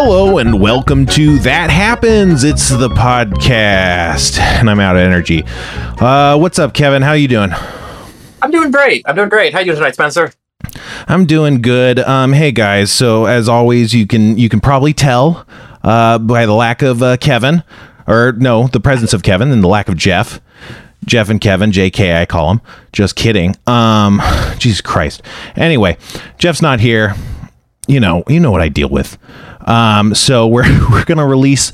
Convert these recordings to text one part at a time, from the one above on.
Hello and welcome to That Happens. It's the podcast, and I'm out of energy. Uh, what's up, Kevin? How you doing? I'm doing great. I'm doing great. How you doing tonight, Spencer? I'm doing good. Um, hey guys. So as always, you can you can probably tell uh, by the lack of uh, Kevin, or no, the presence of Kevin and the lack of Jeff. Jeff and Kevin, JK, I call him. Just kidding. Um, Jesus Christ. Anyway, Jeff's not here. You know, you know what I deal with. Um, so we're we're gonna release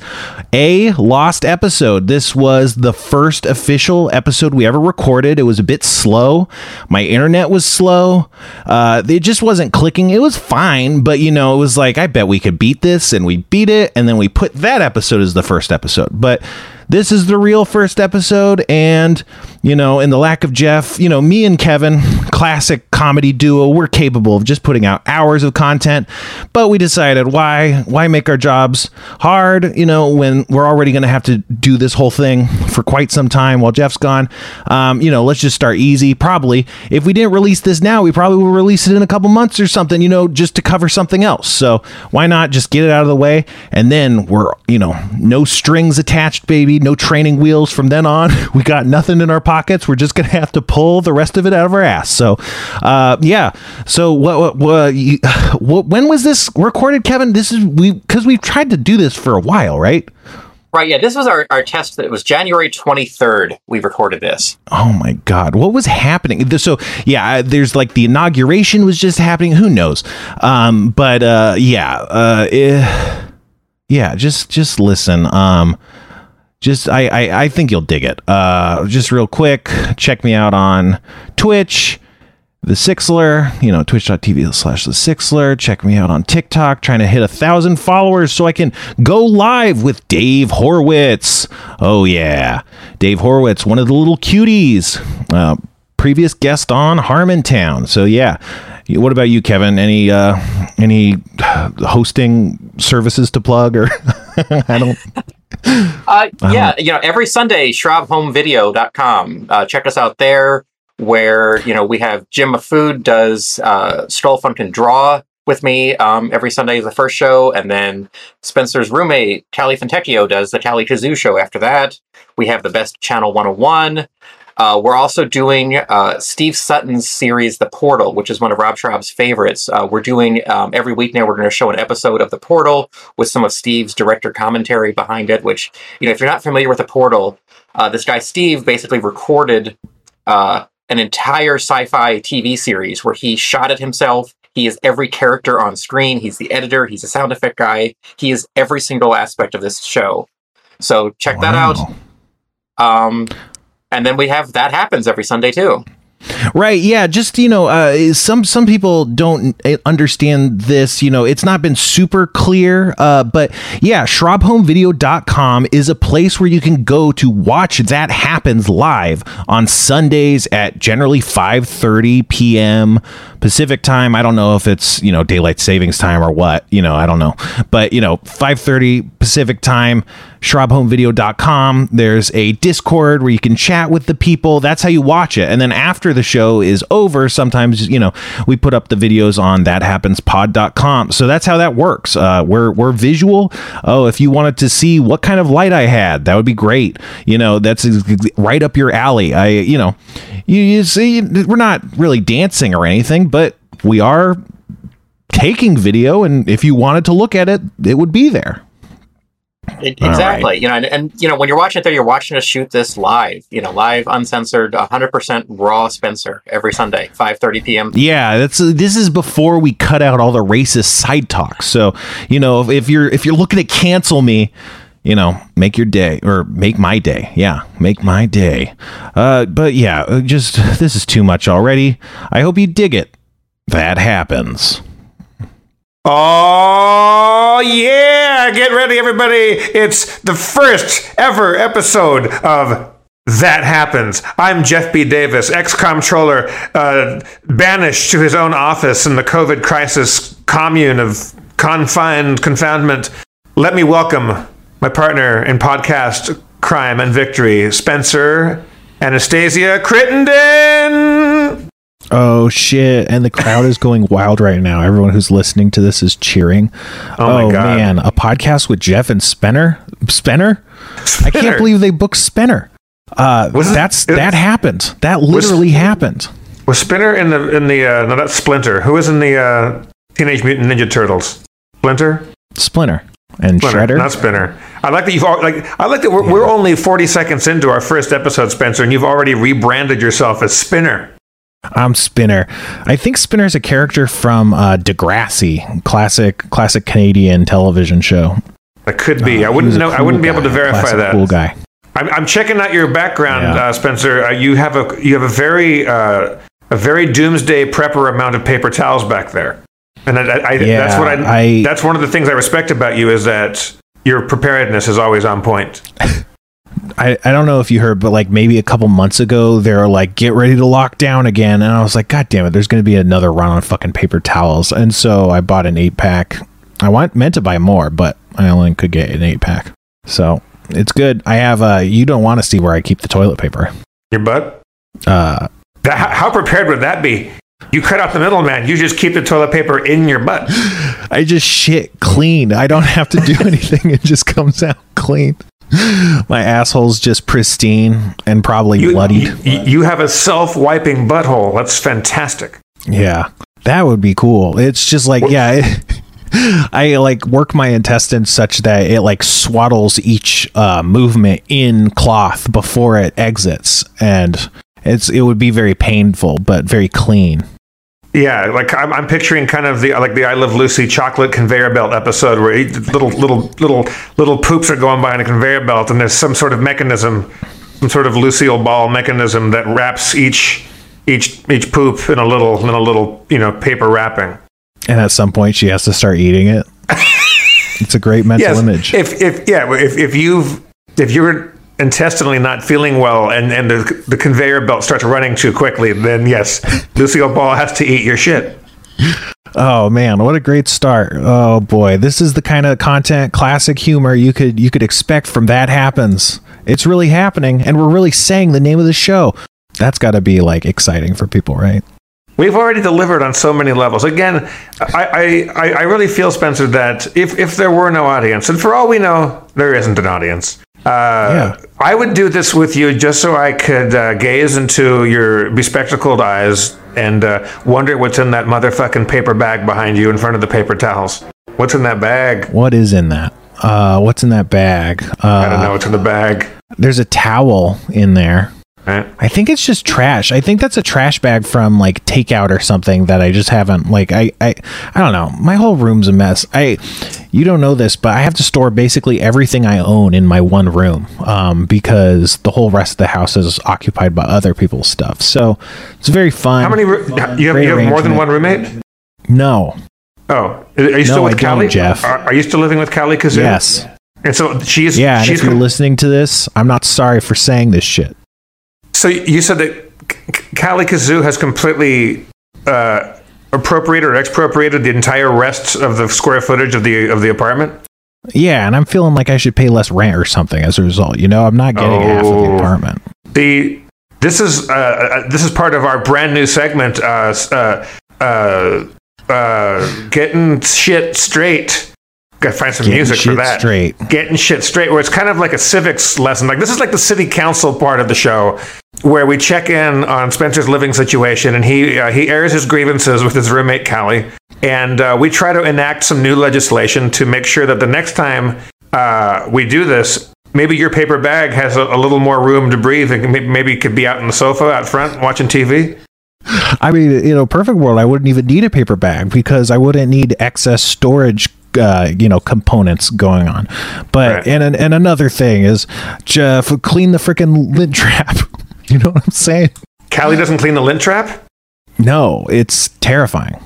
a lost episode. This was the first official episode we ever recorded. It was a bit slow. My internet was slow. Uh, it just wasn't clicking. It was fine, but you know, it was like I bet we could beat this, and we beat it, and then we put that episode as the first episode. But this is the real first episode and you know in the lack of jeff you know me and kevin classic comedy duo we're capable of just putting out hours of content but we decided why why make our jobs hard you know when we're already going to have to do this whole thing for quite some time while jeff's gone. Um, you know let's just start easy. Probably if we didn't release this now we probably will release it in a couple months or something you know just to cover something else. So why not just get it out of the way and then we're you know no strings attached baby no training wheels from then on. We got nothing in our pockets. We're just gonna have to pull the rest of it out of our ass. So, uh, yeah. So what? What? what, you, what when was this recorded, Kevin? This is we because we've tried to do this for a while, right? Right, yeah. This was our, our test. That it was January 23rd. We recorded this. Oh my God. What was happening? So, yeah, there's like the inauguration was just happening. Who knows? Um, but uh, yeah, uh, eh, yeah, just just listen. Um, just I, I, I think you'll dig it. Uh, just real quick, check me out on Twitch, the Sixler, you know, twitch.tv slash the Sixler. Check me out on TikTok, trying to hit a thousand followers so I can go live with Dave Horwitz. Oh yeah, Dave Horwitz, one of the little cuties. Uh, previous guest on Harmontown. So yeah. What about you, Kevin? Any uh, any hosting services to plug or I don't uh, yeah, you know, every Sunday, ShrobHomeVideo.com. Uh, check us out there where, you know, we have Jim Mahfood does uh, Stroll Can Draw with me um, every Sunday is the first show. And then Spencer's roommate, Callie Fantecchio, does the Callie Kazoo show after that. We have the best Channel 101. Uh, we're also doing uh, Steve Sutton's series, The Portal, which is one of Rob Schrab's favorites. Uh, we're doing um, every week now, we're going to show an episode of The Portal with some of Steve's director commentary behind it, which, you know, if you're not familiar with The Portal, uh, this guy, Steve, basically recorded uh, an entire sci fi TV series where he shot it himself. He is every character on screen. He's the editor. He's a sound effect guy. He is every single aspect of this show. So check wow. that out. Um, and then we have that happens every Sunday too. Right. Yeah. Just you know, uh, some some people don't understand this. You know, it's not been super clear. Uh, but yeah, ShrobHomeVideo.com is a place where you can go to watch that happens live on Sundays at generally 5:30 p.m. Pacific time. I don't know if it's you know daylight savings time or what. You know, I don't know. But you know, 5:30 Pacific time ShrobHomeVideo.com. There's a Discord where you can chat with the people. That's how you watch it. And then after the show is over, sometimes, you know, we put up the videos on thathappenspod.com. So that's how that works. Uh, we're, we're visual. Oh, if you wanted to see what kind of light I had, that would be great. You know, that's right up your alley. I, you know, you, you see, we're not really dancing or anything, but we are taking video. And if you wanted to look at it, it would be there. It, exactly. Right. You know, and, and, you know, when you're watching it there, you're watching us shoot this live. You know, live, uncensored, 100% raw Spencer every Sunday, 5:30 p.m. Yeah, that's this is before we cut out all the racist side talk. So, you know, if, if you're if you're looking to cancel me, you know, make your day or make my day. Yeah, make my day. Uh, but yeah, uh, just this is too much already. I hope you dig it. That happens. Oh, yeah! Get ready, everybody! It's the first ever episode of That Happens. I'm Jeff B. Davis, ex comptroller, uh, banished to his own office in the COVID crisis commune of confined confoundment. Let me welcome my partner in podcast crime and victory, Spencer Anastasia Crittenden. Oh shit! And the crowd is going wild right now. Everyone who's listening to this is cheering. Oh, my God. man, a podcast with Jeff and Spenner. Spenner? I can't believe they booked Spenner. Uh, Was that's it- that happened. That literally happened. Was Spinner in the in the uh, no that's Splinter. Who was in the uh, Teenage Mutant Ninja Turtles? Splinter? Splinter and Splinter, Shredder. not Spinner. I like that you've al- like. I like that we're, we're only forty seconds into our first episode, Spencer, and you've already rebranded yourself as Spinner. I'm Spinner. I think Spinner's a character from uh, Degrassi, classic classic Canadian television show. That could be. I Uh, He wouldn't know. I wouldn't be able to verify classic that. Cool guy. I'm, I'm checking out your background, Yeah. uh, Spencer. Uh, you have a you have a very uh, a very doomsday prepper amount of paper towels back there, and I, I, Yeah, that's what I, I- That's one of the things I respect about you is that your preparedness is always on point. I, I don't know if you heard, but like maybe a couple months ago, they were like, get ready to lock down again. And I was like, God damn it, there's going to be another run on fucking paper towels. And so I bought an eight pack. I want, meant to buy more, but I only could get an eight pack. So it's good. I have, uh, you don't want to see where I keep the toilet paper. Your butt. Uh, That, how, prepared would that be? You cut out the middleman. You just keep the toilet paper in your butt. I just shit clean. I don't have to do anything. It just comes out clean. My asshole's just pristine and probably You, bloodied. you, you have a self-wiping butthole. That's fantastic. Yeah, that would be cool. It's just like, yeah, it, I like work my intestines such that it like swaddles each uh, movement in cloth before it exits, and it's it would be very painful but very clean. Yeah, like I'm, I'm picturing kind of the like the I Love Lucy chocolate conveyor belt episode where little little little little poops are going by on a conveyor belt, and there's some sort of mechanism, some sort of Lucille Ball mechanism that wraps each each each poop in a little in a little you know paper wrapping. And at some point, she has to start eating it. it's a great mental Yes, image. if if yeah if if you've if you're intestinally not feeling well and and the, the conveyor belt starts running too quickly, then yes, Lucille Ball has to eat your shit. Oh man, what a great start. Oh boy, this is the kind of content classic humor you could you could expect from that happens. It's really happening and we're really saying the name of the show. That's got to be like exciting for people, right? We've already delivered on so many levels. Again, I, I, I really feel, Spencer, that if, if there were no audience, and for all we know, there isn't an audience, uh, I would do this with you just so I could uh, gaze into your bespectacled eyes and uh, wonder what's in that motherfucking paper bag behind you in front of the paper towels. What's in that bag? What is in that? Uh what's in that bag? Uh I don't know what's in the bag. there's a towel in there. Right? I think it's just trash. I think that's a trash bag from like takeout or something that I just haven't like I I I don't know. My whole room's a mess. I you don't know this, but I have to store basically everything I own in my one room um because the whole rest of the house is occupied by other people's stuff. So it's very fun. How many? Ro- you have, you have more than one roommate? No. Oh, are you still No, with I Callie? Jeff. Are, are you still living with Callie Kazoo? Yes. And so she's Yeah, and she's if you're com- listening to this, I'm not sorry for saying this shit. So you said that Callie Kazoo has completely uh, appropriated or expropriated the entire rest of the square footage of the of the apartment. Yeah, and I'm feeling like I should pay less rent or something as a result. You know, I'm not getting half of the Oh. apartment. The this is uh, uh, this is part of our brand new segment. Uh, uh, uh, uh, getting shit straight. Got to find some Getting music for that. straight. Getting shit straight, where it's kind of like a civics lesson. Like this is like the city council part of the show, where we check in on Spencer's living situation, and he uh, he airs his grievances with his roommate Callie, and uh, we try to enact some new legislation to make sure that the next time uh, we do this, maybe your paper bag has a, a little more room to breathe, and maybe could be out on the sofa out front watching TV. I mean, in a perfect world, I wouldn't even need a paper bag because I wouldn't need excess storage, uh, you know, components going on. But Right. and and another thing is, Jeff, clean the freaking lint trap. you know what I'm saying? Callie doesn't clean the lint trap. No, it's terrifying.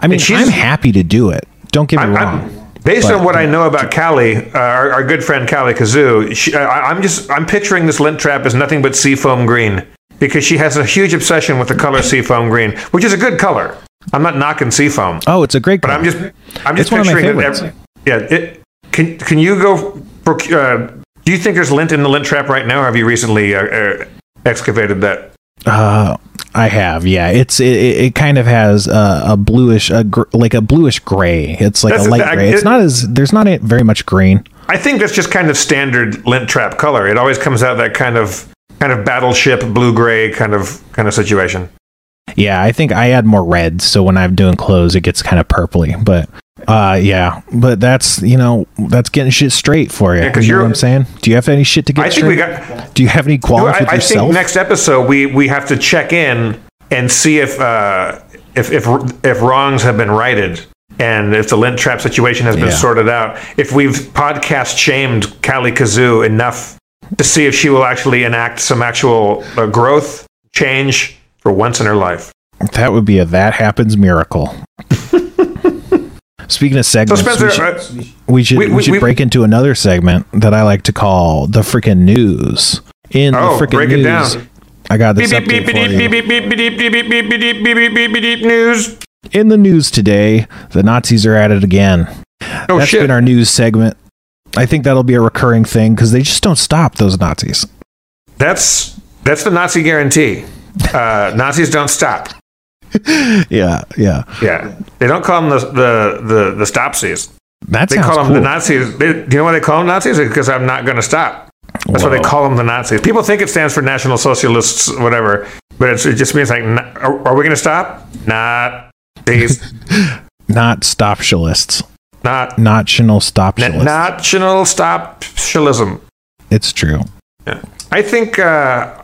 I mean, she's- I'm happy to do it. Don't get me I'm- wrong. I'm- based But- on what I know about Callie, uh, our, our good friend Callie Kazoo, she, I, I'm just I'm picturing this lint trap as nothing but seafoam green because she has a huge obsession with the color seafoam green, which is a good color. I'm not knocking seafoam, oh, it's a great. but I'm just I'm just It's one of my picturing. Every, yeah, it, can can you go? Uh, do you think there's lint in the lint trap right now? Or have you recently uh, uh, excavated that? Uh, I have, yeah. It's it, it kind of has a, a bluish, a gr- like a bluish gray. It's like That's a light gray. It's it- not as there's not a- very much green. I think that's just kind of standard lint trap color. It always comes out that kind of kind of battleship blue gray kind of kind of situation. Yeah, I think I add more red, so when I'm doing clothes, it gets kind of purpley. But uh, yeah, but that's you know that's getting shit straight for you. Yeah, you know what I'm saying? Do you have any shit to get I think straight? we got Do you have any qualms I, with I yourself? think next episode we we have to check in and see if uh, if if if wrongs have been righted and if the lint trap situation has been Yeah. sorted out. If we've podcast shamed Callie Kazoo enough to see if she will actually enact some actual uh, growth change for once in her life. That would be a that happens miracle. Speaking of segments, so Spencer, we should, we should, we, we, we should break into another segment that I like to call the freaking news. In oh, the freaking news, down. I got this update for you. news. In the news today, the Nazis are at it again. Oh, That's shit. been our news segment. I think that'll be a recurring thing because they just don't stop those Nazis. That's that's the Nazi guarantee. Uh, Nazis don't stop. Yeah, yeah. Yeah, they don't call them the the the, the stopsies. That They call them cool. the Nazis. They, do you know why they call them Nazis? Because I'm not going to stop. That's why they call them the Nazis. People think it stands for National Socialists, whatever, but it's, it just means like, n- are, are we going to stop? Not these, Not stoptialists. not National stoptialists. national stopshialism. it's true. Yeah. I think uh,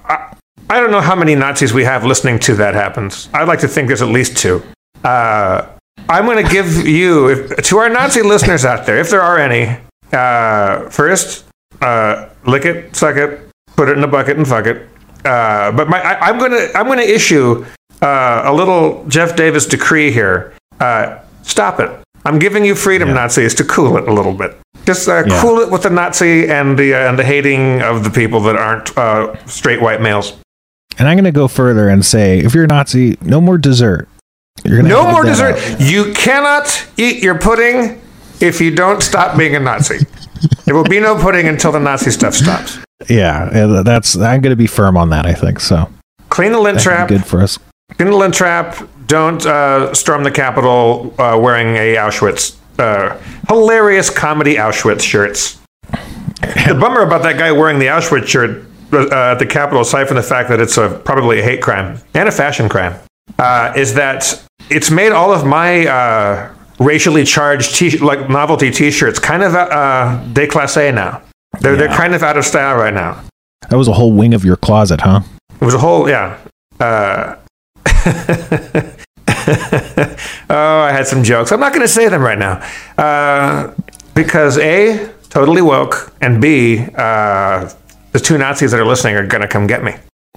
I, don't know how many Nazis we have listening to that happens. I'd like to think there's at least two. Uh, I'm going to give you if, to our Nazi listeners out there, if there are any. Uh, first, uh, lick it, suck it, put it in a bucket, and fuck it. Uh, but my, I, I'm going to I'm going to issue uh, a little Jeff Davis decree here. Uh, stop it. I'm giving you freedom, Nazis, to cool it a little bit. Just uh, Yeah. cool it with the Nazi and the uh, and the hating of the people that aren't uh, straight white males. And I'm going to go further and say, if you're a Nazi, no more dessert. No more dessert. You cannot eat your pudding if you don't stop being a Nazi. there will be no pudding until the Nazi stuff stops. Yeah, that's. I'm going to be firm on that. I think so. Clean the lint That'd be trap. good for us. Clean the lint trap. Don't uh, storm the Capitol uh, wearing a Auschwitz. Uh, hilarious comedy Auschwitz shirts. The bummer about that guy wearing the Auschwitz shirt uh, at the Capitol, aside from the fact that it's a, probably a hate crime and a fashion crime, uh, is that it's made all of my uh, racially charged t- like novelty T-shirts kind of uh, déclassé now. They're they're kind of out of style right now. That was a whole wing of your closet, huh? It was a whole yeah. Uh, oh, I had some jokes. I'm not going to say them right now uh, because a totally woke and b uh, the two Nazis that are listening are going to come get me.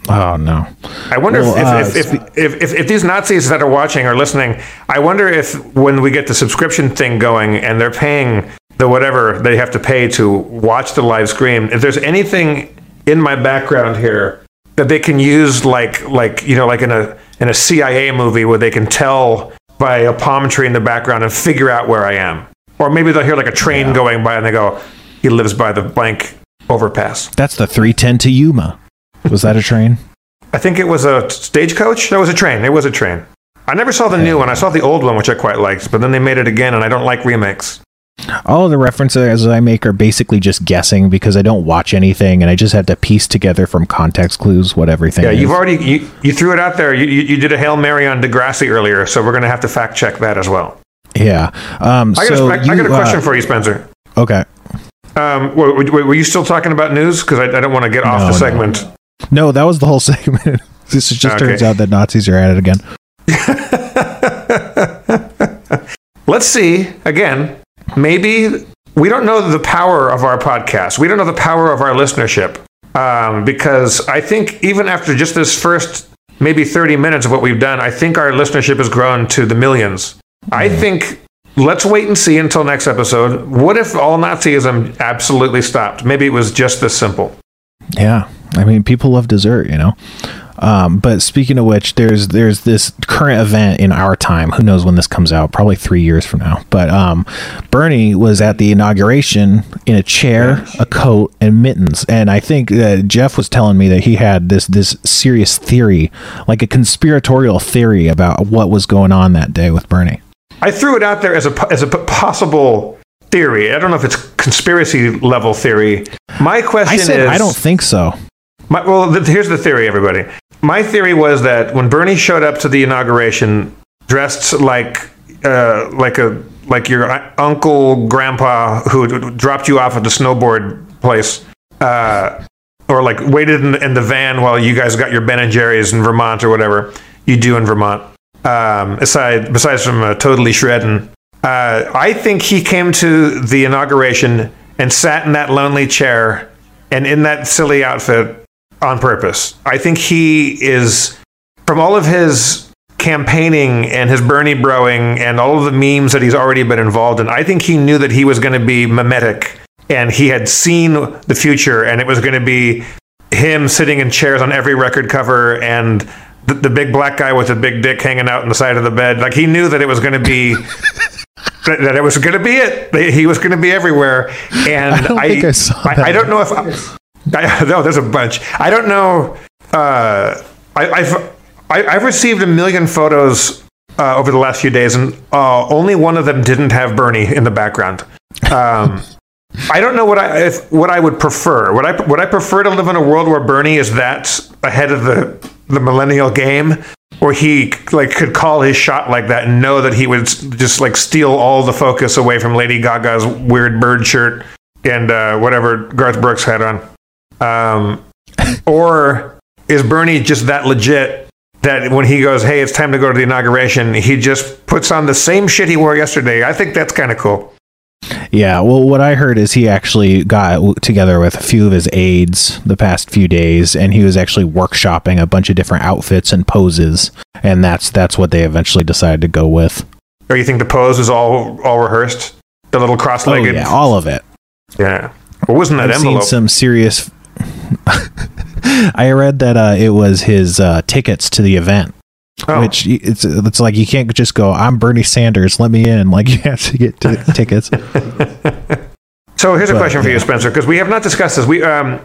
Oh no. I wonder Well, if, uh, if, if, if, if, if these Nazis that are watching are listening, I wonder if when we get the subscription thing going and they're paying the whatever they have to pay to watch the live stream, if there's anything in my background here that they can use like like you know like in a in a CIA movie where they can tell by a palm tree in the background and figure out where I am. Or maybe they'll hear like a train going by and they go, he lives by the blank overpass. That's the 310 to Yuma. Was that a train? I think it was a stagecoach. That was a train. It was a train. I never saw the new one. I saw the old one, which I quite liked, but then they made it again, and I don't like remakes. All of the references I make are basically just guessing because I don't watch anything and I just have to piece together from context clues what everything Yeah, is. you've already you, you threw it out there. You, you, you did a hail mary on Degrassi earlier, so we're going to have to fact check that as well. yeah. Um, I got, so a, I, I got a you, uh, question for you, Spencer. Okay. Um, were, were were you still talking about news? Because I, I don't want to get off the no. segment. No, that was the whole segment. this just Okay. turns out that Nazis are at it again. Let's see again. Maybe we don't know the power of our podcast. We don't know the power of our listenership um, because I think even after just this first maybe 30 minutes of what we've done, I think our listenership has grown to the millions. I think let's wait and see until next episode. What if all Nazism absolutely stopped? Maybe it was just this simple. Yeah. I mean, people love dessert, you know. Um, but speaking of which, there's there's this current event in our time. Who knows when this comes out? Probably three years from now. But um, Bernie was at the inauguration in a chair, a coat, and mittens. And I think that Jeff was telling me that he had this this serious theory, like a conspiratorial theory about what was going on that day with Bernie. I threw it out there as a as a possible theory. I don't know if it's conspiracy level theory. My question I said is I don't think so. My, well, th- here's the theory, everybody. My theory was that when Bernie showed up to the inauguration, dressed like uh, like a like your uncle, grandpa who dropped you off at the snowboard place, uh, or like waited in the, in the van while you guys got your Ben and Jerry's in Vermont or whatever you do in Vermont. Um, aside, besides from uh, totally shredding, uh, I think he came to the inauguration and sat in that lonely chair and in that silly outfit on purpose. I think he is, from all of his campaigning and his Bernie broing and all of the memes that he's already been involved in, I think he knew that he was going to be mimetic and he had seen the future and it was going to be him sitting in chairs on every record cover and the, the big black guy with the big dick hanging out on the side of the bed. Like he knew that it was going to be. That, that it was going to be it. He was going to be everywhere, and I don't think I saw I. I don't know if I, no, there's a bunch. I don't know. Uh, I, I've I, I've received a million photos uh, over the last few days, and uh, only one of them didn't have Bernie in the background. Um, I don't know what I if, what I would prefer. Would I would I prefer to live in a world where Bernie is that ahead of the the millennial game, where he like could call his shot like that and know that he would just like steal all the focus away from Lady Gaga's weird bird shirt and uh, whatever Garth Brooks had on. Um, or is Bernie just that legit that when he goes, hey, it's time to go to the inauguration, he just puts on the same shit he wore yesterday? I think that's kind of cool. Yeah, well, what I heard is he actually got together with a few of his aides the past few days, and he was actually workshopping a bunch of different outfits and poses, and that's that's what they eventually decided to go with. Or you think the pose is all all rehearsed? The little cross-legged. Oh, yeah, all of it. yeah. What was in that I've seen some serious. I read that uh, it was his uh, tickets to the event, Oh. which it's it's like you can't just go. I'm Bernie Sanders. Let me in. Like you have to get t- tickets. So here's a question for you. Spencer, because we have not discussed this. We um,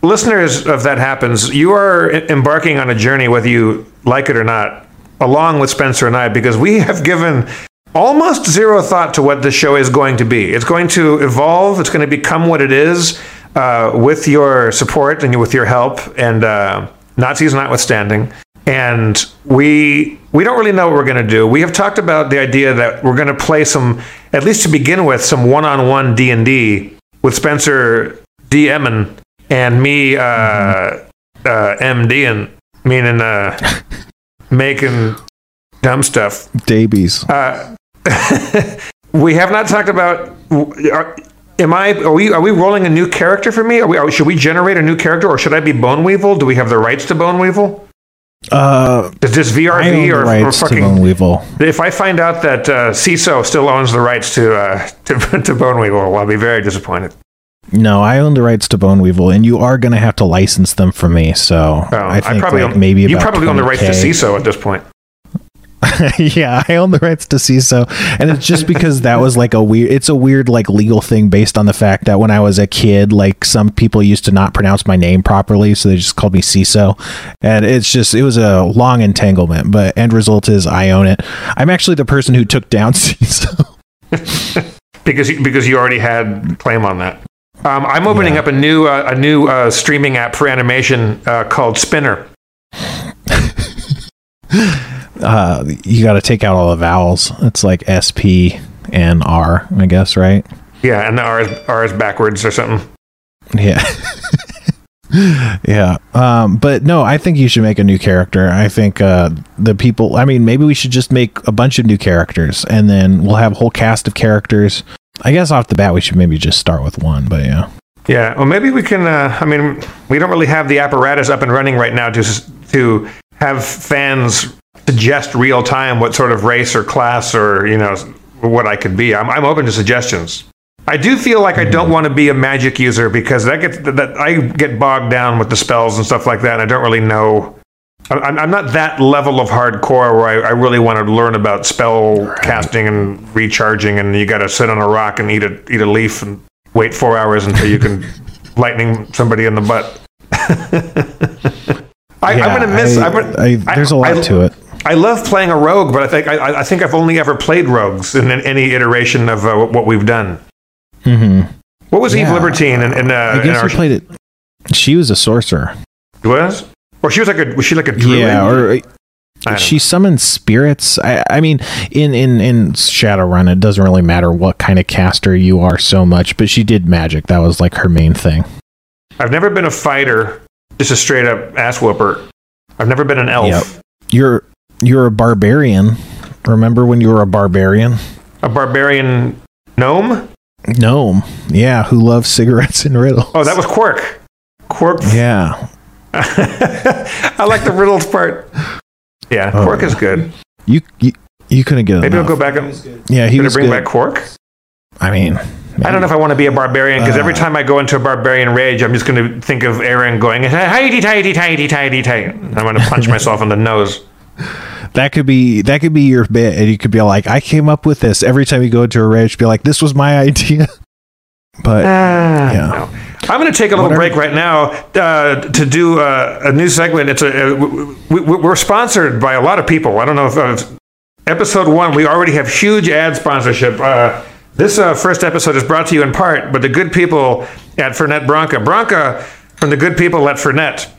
listeners of that happens. You are embarking on a journey, whether you like it or not, along with Spencer and I, because we have given almost zero thought to what this show is going to be. It's going to evolve. It's going to become what it is uh, with your support and with your help, and uh, Nazis notwithstanding. And we we don't really know what we're going to do. We have talked about the idea that we're going to play some, at least to begin with, some one-on-one D and D with Spencer DMing and me uh, uh, MDing, meaning uh, making dumb stuff. Davies. Uh, we have not talked about. Are, am I? Are we? Are we rolling a new character for me? Are we? Are, should we generate a new character, or should I be Bone Weevil? Do we have the rights to Bone Weevil? Uh, Is this I VRV or, or fucking? Bone Weevil. If I find out that uh, Seeso still owns the rights to uh, to, to Bone Weevil, I'll be very disappointed. No, I own the rights to Bone Weevil, and you are going to have to license them for me. So Oh, I think probably like own, maybe you probably own the rights to 20K. Seeso at this point. yeah, I own the rights to Seeso, and it's just because that was like a weird. It's a weird like legal thing based on the fact that when I was a kid, like some people used to not pronounce my name properly, so they just called me Seeso, and it's just it was a long entanglement. But end result is I own it. I'm actually the person who took down Seeso. because you, because you already had claim on that. Um, I'm opening Yeah. up a new uh, a new uh, streaming app for animation uh, called Spinner. Uh, you got to take out all the vowels. It's like S P and R, I guess, right? Yeah, and the R is, R is backwards or something. Yeah. yeah. Um, but no, I think you should make a new character. I think uh, the people, I mean, maybe we should just make a bunch of new characters and then we'll have a whole cast of characters. I guess off the bat, we should maybe just start with one, but yeah. Yeah, well, maybe we can. Uh, I mean, we don't really have the apparatus up and running right now to to have fans suggest real time what sort of race or class or you know what I could be. I'm, I'm open to suggestions. I do feel like I don't mm-hmm. want to be a magic user because that gets that I get bogged down with the spells and stuff like that, and I don't really know I'm, I'm not that level of hardcore where I, I really want to learn about spell casting and recharging, and you got to sit on a rock and eat a eat a leaf and wait four hours until you can lightning somebody in the butt. I, Yeah, I'm gonna miss. I- I'm I- there's a lot I- to it. I love playing a rogue, but I think I, I think I've only ever played rogues in, in any iteration of uh, what we've done. hmm What was Eve Libertine in, in, uh, I guess our played it. She was a sorcerer. was? Or she was like a was she like a druid? Yeah, or I don't she summons spirits. I, I mean, in in in Shadowrun, it doesn't really matter what kind of caster you are so much, but she did magic. That was like her main thing. I've never been a fighter, just a straight up ass whooper. I've never been an elf. Yep. You're you're a barbarian. Remember when you were a barbarian? A barbarian gnome? Gnome. Yeah, who loves cigarettes and riddles. Oh, that was Quirk. Quirk. Yeah. I like the riddles part. Yeah, Oh. Quark is good. You you, you couldn't get Maybe I'll go back and Yeah, he gonna was bring good. back Quirk. I mean, I don't know if I want to be a barbarian because every Uh. time I go into a barbarian rage, I'm just going to think of Aaron going tighty tighty tighty tighty tight. I'm going to punch myself in the nose. that could be that could be your bit, and you could be like, I came up with this. Every time you go into a rage, be like, this was my idea. But Ah, Yeah. no. I'm going to take a little Whatever. break right now uh, to do uh, a new segment. It's a uh, we, we're sponsored by a lot of people. I don't know if uh, episode one. We already have huge ad sponsorship. This uh, first episode is brought to you in part by the good people at Fernet Branca. Branca from the good people at Fernet.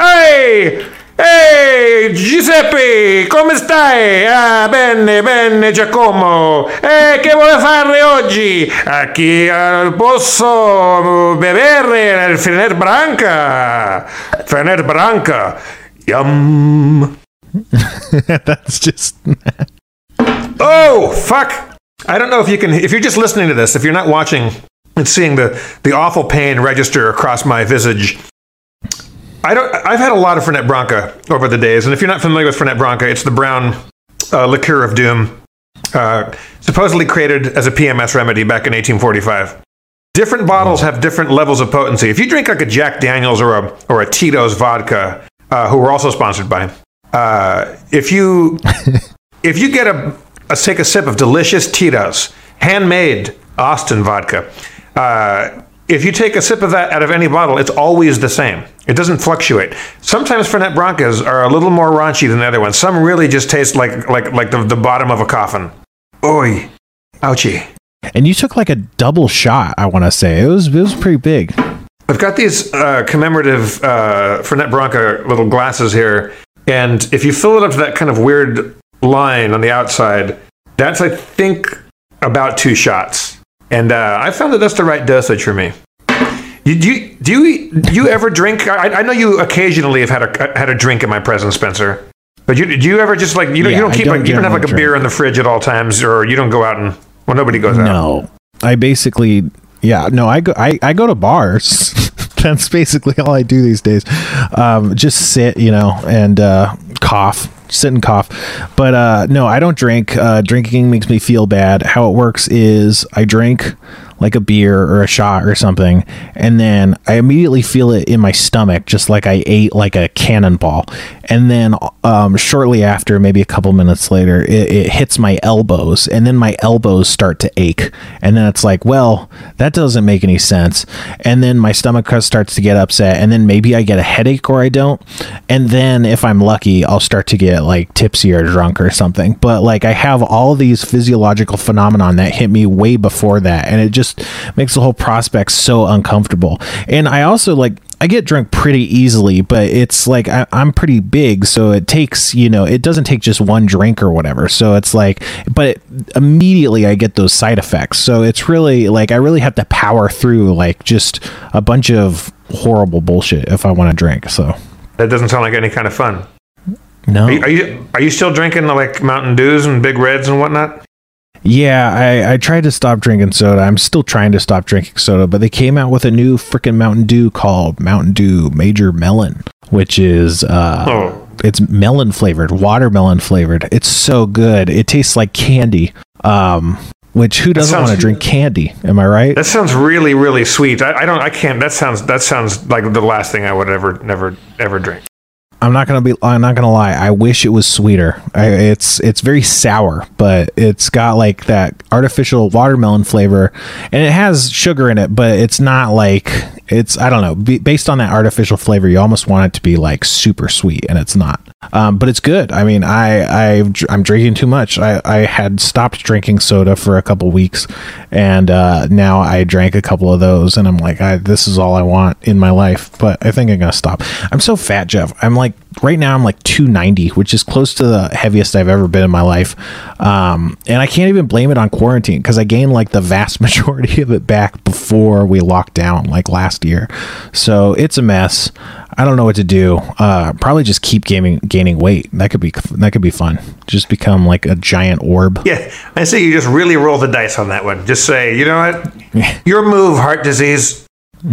Hey! Ehi, Giuseppe, come stai? Ah, bene, bene, Giacomo. Eh, che vuole fare oggi? A chi eh, posso bere il Fernet Branca? Fernet Branca. Yum. that's just Oh, fuck. I don't know if you can, if you're just listening to this, if you're not watching and seeing the, the awful pain register across my visage, I don't, I've had a lot of Fernet Branca over the days. And if you're not familiar with Fernet Branca, it's the brown uh, liqueur of doom, uh, supposedly created as a PMS remedy back in 1845. Different bottles have different levels of potency. If you drink like a Jack Daniels or a, or a Tito's vodka, uh, who we're also sponsored by, uh, if you if you get a, a take a sip of delicious Tito's handmade Austin vodka, uh, if you take a sip of that out of any bottle, it's always the same. It doesn't fluctuate. Sometimes Fernet Brancas are a little more raunchy than the other ones. Some really just taste like like like the, the bottom of a coffin. Oi, ouchie. and you took like a double shot. I want to say it was it was pretty big. I've got these uh, commemorative uh, Fernet Branca little glasses here, and if you fill it up to that kind of weird line on the outside, that's I think about two shots. And uh, I found that that's the right dosage for me. You, do you do you, do you ever drink? I, I know you occasionally have had a had a drink in my presence, Spencer. But you, do you ever just like you don't, you don't keep don't like you don't have like a generally beer in the fridge at all times, or you don't go out and well nobody goes out. No, I basically yeah no I go I, I go to bars. That's basically all I do these days. Um, just sit, you know, and uh, cough, sit and cough. But uh, no, I don't drink. Uh, drinking makes me feel bad. How it works is I drink like a beer or a shot or something, and then I immediately feel it in my stomach, just like I ate like a cannonball. And then um, shortly after, maybe a couple minutes later, it, it hits my elbows, and then my elbows start to ache. And then it's like, well, that doesn't make any sense. And then my stomach starts to get upset, and then maybe I get a headache or I don't. And then if I'm lucky, I'll start to get like tipsy or drunk or something. But like I have all these physiological phenomenon that hit me way before that, and it just makes the whole prospect so uncomfortable. And I also like I get drunk pretty easily, but it's like I, I'm pretty big, so it takes you know it doesn't take just one drink or whatever. So it's like, but it, immediately I get those side effects. So it's really like I really have to power through like just a bunch of horrible bullshit if I want to drink. So That doesn't sound like any kind of fun. no, Are you, are you are you still drinking like Mountain Dews and Big Reds and whatnot? Yeah, I, I tried to stop drinking soda. I'm still trying to stop drinking soda, but they came out with a new freaking Mountain Dew called Mountain Dew Major Melon, which is uh Oh. it's melon flavored, watermelon flavored. It's so good. It tastes like candy. Um which who doesn't want to drink candy? Am I right? That sounds really, really sweet. I, I don't. I can't. That sounds. That sounds like the last thing I would ever, never, ever drink. I'm not gonna be. I'm not gonna lie. I wish it was sweeter. I, it's it's very sour, but it's got like that artificial watermelon flavor, and it has sugar in it, but it's not like it's. I don't know. Be, based on that artificial flavor, you almost want it to be like super sweet, and it's not. Um, but it's good. I mean, I I I'm drinking too much. I I had stopped drinking soda for a couple weeks, and uh, now I drank a couple of those, and I'm like, I, this is all I want in my life. But I think I'm gonna stop. I'm so fat, Jeff. I'm like right now I'm like 290, which is close to the heaviest I've ever been in my life. Um, and I can't even blame it on quarantine because I gained like the vast majority of it back before we locked down, like last year. So it's a mess. I don't know what to do. Uh, probably just keep gaining gaining weight. That could be that could be fun. Just become like a giant orb. Yeah, I say you just really roll the dice on that one. Just say, you know what, your move, heart disease.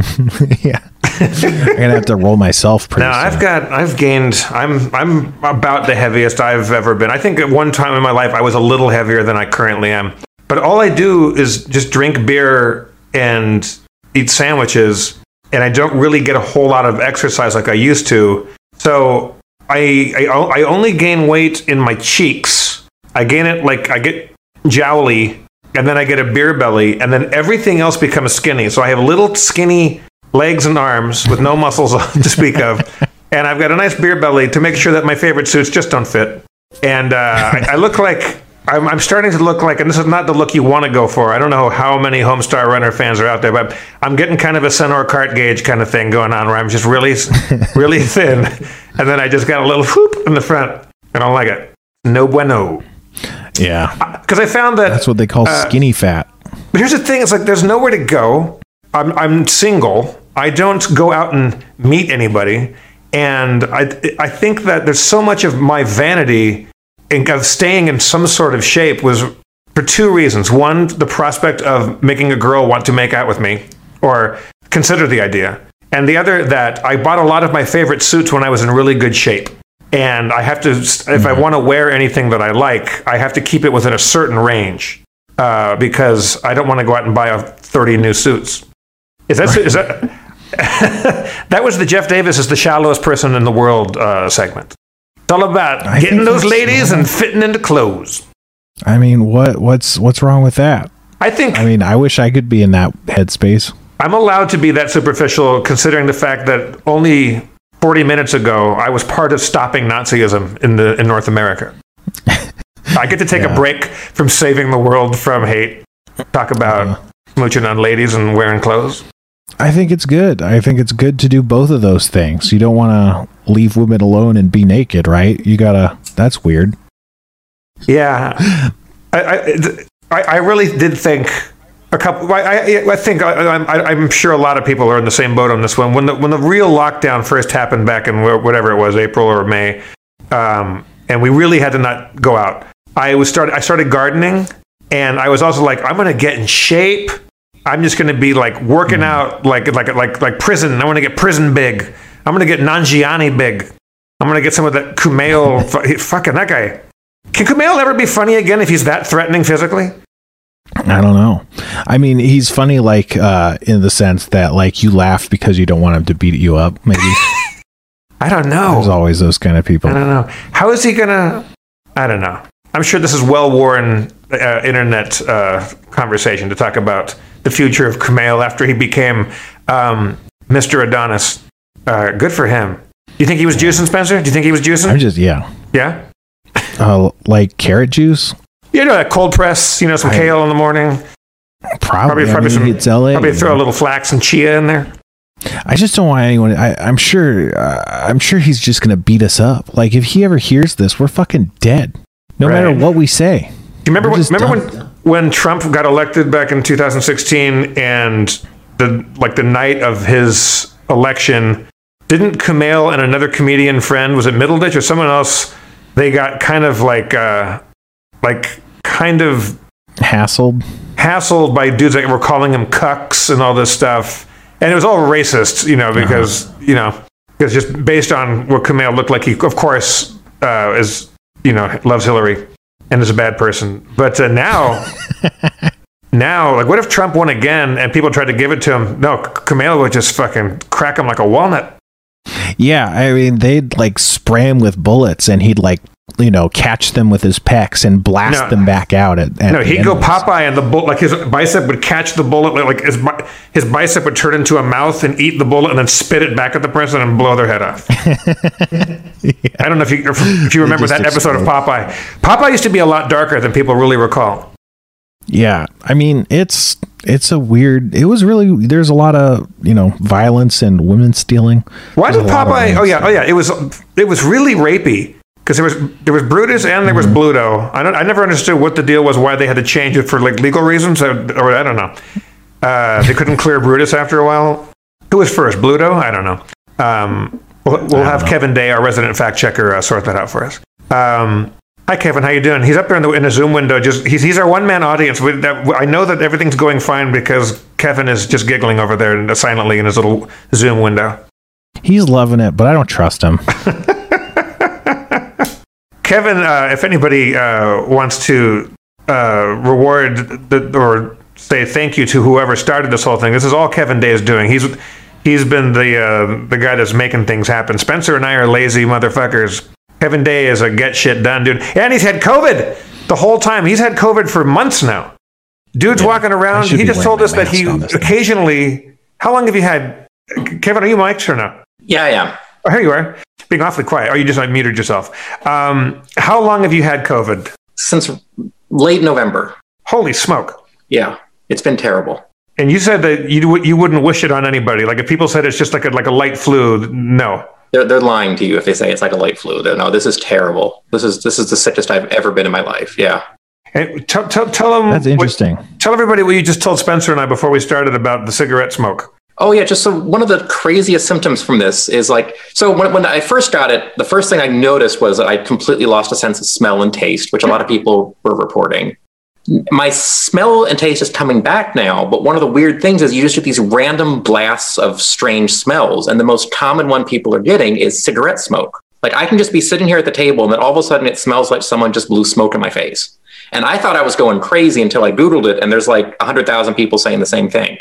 yeah. I'm gonna have to roll myself. Pretty now soon. I've got, I've gained. I'm, I'm about the heaviest I've ever been. I think at one time in my life I was a little heavier than I currently am. But all I do is just drink beer and eat sandwiches, and I don't really get a whole lot of exercise like I used to. So I, I, I only gain weight in my cheeks. I gain it like I get jowly, and then I get a beer belly, and then everything else becomes skinny. So I have little skinny legs and arms with no muscles to speak of. And I've got a nice beer belly to make sure that my favorite suits just don't fit. And uh, I, I, look like I'm, I'm, starting to look like, and this is not the look you want to go for. I don't know how many Homestar Runner fans are out there, but I'm getting kind of a Senor Cardgage kind of thing going on where I'm just really, really thin. And then I just got a little whoop in the front. I don't like it. No bueno. Yeah. Because I found that. That's what they call uh, skinny fat. But here's the thing it's like there's nowhere to go. I'm, I'm single. I don't go out and meet anybody. And I, I think that there's so much of my vanity in, of staying in some sort of shape was for two reasons. One, the prospect of making a girl want to make out with me or consider the idea. And the other, that I bought a lot of my favorite suits when I was in really good shape. And I have to, if mm-hmm. I want to wear anything that I like, I have to keep it within a certain range uh, because I don't want to go out and buy 30 new suits. Is that, right. is that, that was the Jeff Davis is the shallowest person in the world uh, segment. It's all about I getting those ladies and fitting into clothes. I mean, what what's what's wrong with that? I think. I mean, I wish I could be in that headspace. I'm allowed to be that superficial, considering the fact that only 40 minutes ago I was part of stopping Nazism in the in North America. I get to take yeah. a break from saving the world from hate. Talk about uh, smooching on ladies and wearing clothes. I think it's good. I think it's good to do both of those things. You don't want to leave women alone and be naked, right? You gotta. That's weird. Yeah, I, I, I really did think a couple. I, I, think I, am sure a lot of people are in the same boat on this one. When the when the real lockdown first happened back in whatever it was, April or May, um, and we really had to not go out. I was started. I started gardening, and I was also like, I'm to get in shape. I'm just going to be like working mm. out like like like like prison. I want to get prison big. I'm going to get Nanjiani big. I'm going to get some of that Kumail. fucking that guy. Can Kumail ever be funny again if he's that threatening physically? I don't know. I mean, he's funny like uh, in the sense that like you laugh because you don't want him to beat you up. Maybe. I don't know. There's always those kind of people. I don't know. How is he gonna? I don't know. I'm sure this is well worn uh, internet uh, conversation to talk about the future of Kumail after he became um, Mr. Adonis. Uh, good for him. Do you think he was juicing, Spencer? Do you think he was juicing? I'm just yeah. Yeah. Uh, like carrot juice. You know, that cold press. You know, some I, kale in the morning. Probably. Probably, probably some. It's LA, probably throw a little flax and chia in there. I just don't want anyone. I, am sure. Uh, I'm sure he's just gonna beat us up. Like if he ever hears this, we're fucking dead. No right. matter what we say. Do You remember? When, remember when when Trump got elected back in 2016, and the like the night of his election, didn't Kumail and another comedian friend was it Middleditch or someone else? They got kind of like uh, like kind of hassled hassled by dudes that were calling him cucks and all this stuff, and it was all racist, you know, because uh-huh. you know because just based on what Kumail looked like, he of course uh, is you know loves Hillary and is a bad person. But uh, now, now, like, what if Trump won again and people tried to give it to him? No, Kumail would just fucking crack him like a walnut. Yeah, I mean they'd like spray him with bullets, and he'd like you know catch them with his pecs and blast No. them back out. At, at No, he'd go. Popeye, and the bull like his bicep would catch the bullet, like, his his bicep would turn into a mouth and eat the bullet, and then spit it back at the president and blow their head off. I don't know if you if you remember that episode of. Popeye. Popeye used to be a lot darker than people really recall. Yeah, I mean it's it's a weird. It was really there's a lot of you know violence and women stealing. Why There's did a lot of Popeye? Oh yeah, oh yeah. It was it was really rapey because there was there was Brutus and there was Mm-hmm. Bluto. I don't I never understood what the deal was. Why they had to change it for like legal reasons or, or I don't know. Uh, they couldn't clear Brutus after a while. Who was first, Bluto? I don't know. Um, we'll we'll have Kevin Day, our resident fact checker, uh, sort that out for us. Um, hi, Kevin. How you doing? He's up there in the in a Zoom window. Just he's he's our one man audience. We, that, I know that everything's going fine because Kevin is just giggling over there silently in his little Zoom window. He's loving it, but I don't trust him. Kevin, uh, if anybody uh, wants to uh, reward the, or say thank you to whoever started this whole thing, this is all Kevin Day is doing. He's he's been the uh, the guy that's making things happen. Spencer and I are lazy motherfuckers. Kevin Day is a get shit done dude, and he's had COVID the whole time. He's had COVID for months now. Dude's walking around. He just told us that he mask thing. occasionally. How long have you had? Kevin, are you mic'd or no? Yeah, I am. Oh, here you are. Being awfully quiet. Oh, you just unmuted yourself. Um, how long have you had COVID? Since late November. Holy smoke. Yeah, it's been terrible. And you said that you you wouldn't wish it on anybody. Like if people said it's just like a like a light flu, no. They're, they're lying to you if they say it's like a light flu. They're, no, this is terrible. This is this is the sickest I've ever been in my life. Yeah. And tell tell tell them That's interesting. tell everybody what you just told Spencer and I before we started about the cigarette smoke. Oh yeah, just so one of the craziest symptoms from this is like so when, when I first got it, the first thing I noticed was that I completely lost a sense of smell and taste, which a lot of people were reporting. My smell and taste is coming back now, but one of the weird things is you just get these random blasts of strange smells, and the most common one people are getting is cigarette smoke. Like I can just be sitting here at the table, and then all of a sudden it smells like someone just blew smoke in my face. And I thought I was going crazy until I Googled it, and there's like 100,000 people saying the same thing.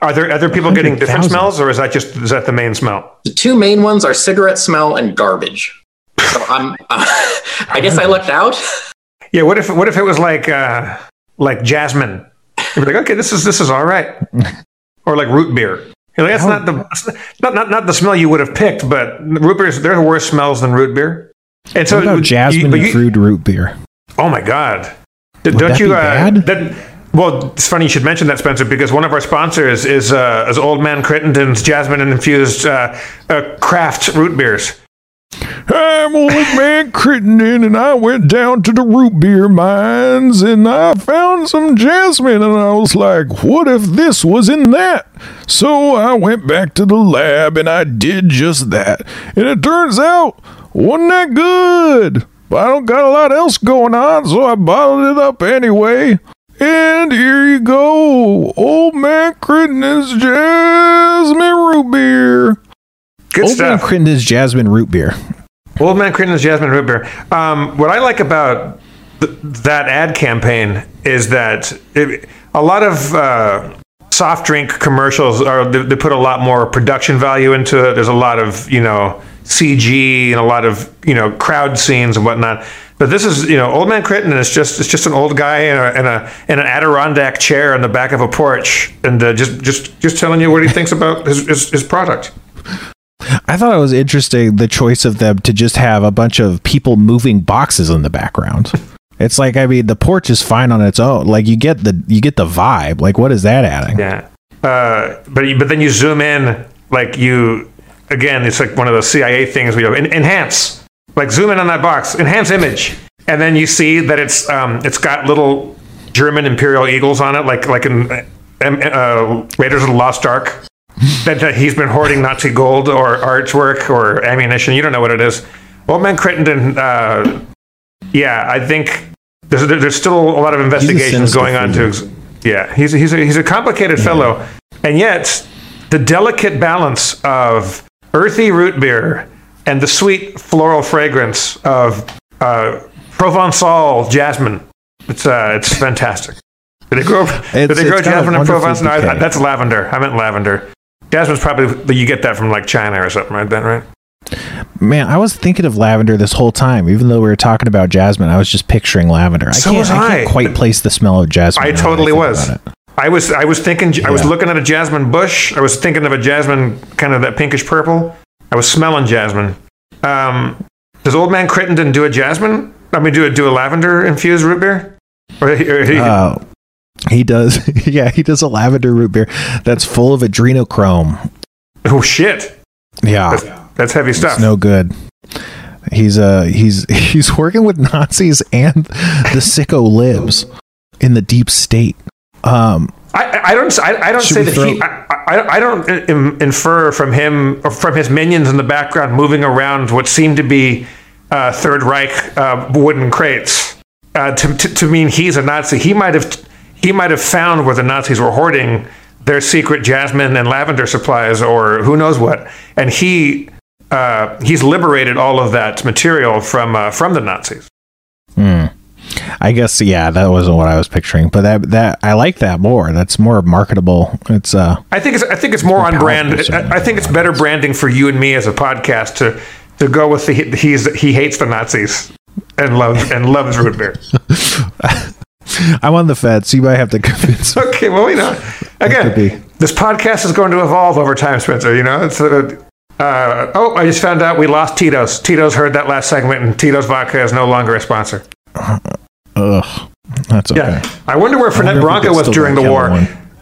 Are there other people getting different 100,000. smells, or is that just is that the main smell? The two main ones are cigarette smell and garbage. So I'm, I guess I lucked out. Yeah. What if what if it was like uh, like jasmine? You'd be like, okay, this is this is all right. or like root beer. You're like, that's not the not, not not the smell you would have picked, but root beers there are worse smells than root beer. And so What about you- jasmine but and you- fruit root beer? Oh my God! D- Would don't that you? be uh. That, well, it's funny you should mention that, Spencer, because one of our sponsors is uh, is Old Man Crittenden's jasmine infused uh, uh, craft root beers. I'm old man Crittenden, and I went down to the root beer mines, and I found some jasmine, and I was like, what if this was in that? So I went back to the lab, and I did just that, and it turns out, wasn't that good? But I don't got a lot else going on, so I bottled it up anyway. And here you go, old man Crittenden's jasmine root beer. Good Old man stuff. Crittenden's jasmine root beer. Old Man Crittenden's jasmine root beer. Um, what I like about th- that ad campaign is that it, a lot of uh, soft drink commercials are they, they put a lot more production value into it. There's a lot of you know CG and a lot of you know crowd scenes and whatnot. But this is you know Old Man Crittenden is just it's just an old guy in a in a in an Adirondack chair in the back of a porch and uh, just just just telling you what he thinks about his, his, his product. I thought it was interesting the choice of them to just have a bunch of people moving boxes in the background. It's like I mean the porch is fine on its own. Like you get the you get the vibe. Like what is that adding? Yeah. Uh, but but then you zoom in, like you again, it's like one of those CIA things where you en- enhance, like zoom in on that box, enhance image, and then you see that it's um, it's got little German Imperial eagles on it, like like in uh, uh, Raiders of the Lost Ark. that, that he's been hoarding Nazi gold or artwork or ammunition. You don't know what it is. Old Man Crittenden, uh, yeah, I think there's, there's still a lot of investigations going on to. ex- Yeah, he's a, he's a, he's a complicated fellow, and yet the delicate balance of earthy root beer and the sweet floral fragrance of uh, Provençal jasmine. It's uh, it's fantastic. Did they grow? did they grow it's got a jasmine in Provence? No, I- that's lavender. I meant lavender. Jasmine's probably you get that from like China or something, right? Then, right? Man, I was thinking of lavender this whole time, even though we were talking about jasmine. I was just picturing lavender. So I can't, was I I. can't quite place the smell of jasmine. I totally think was. I was I was thinking I was looking at a jasmine bush. I was thinking of a jasmine kind of that pinkish purple. I was smelling jasmine. Um, does Old Man Crittenden do a jasmine? I mean, do a do a lavender infused root beer? Or, he- or he, Uh, he does. yeah, he does a lavender root beer that's full of adrenochrome. oh shit, Yeah, that's, that's heavy stuff. it's no good. He's uh he's he's working with Nazis and the sicko libs in the deep state. Um, I, I- don't I, I don't Should say that throw- he I, I, I don't in, infer from him or from his minions in the background moving around what seem to be uh, Third Reich uh, wooden crates uh, to, to to mean he's a Nazi. He might have he might have found where the Nazis were hoarding their secret jasmine and lavender supplies or who knows what, and he. Uh, he's liberated all of that material from uh, from the Nazis. I guess yeah, that wasn't what I was picturing, but that that I like that more. That's more marketable. It's uh I think it's I think it's more on brand. I, I think it's better branding for you and me as a podcast to to go with the he's he hates the Nazis and loves and loves root beer. I'm on the fence. You might have to convince. me. Okay, well you know again this podcast is going to evolve over time, Spencer. You know it's. Uh, uh, oh, I just found out we lost Tito's. Tito's heard that last segment, and Tito's Vodka is no longer a sponsor. Ugh, that's okay. Yeah, I wonder where Fernet Branca was during the war.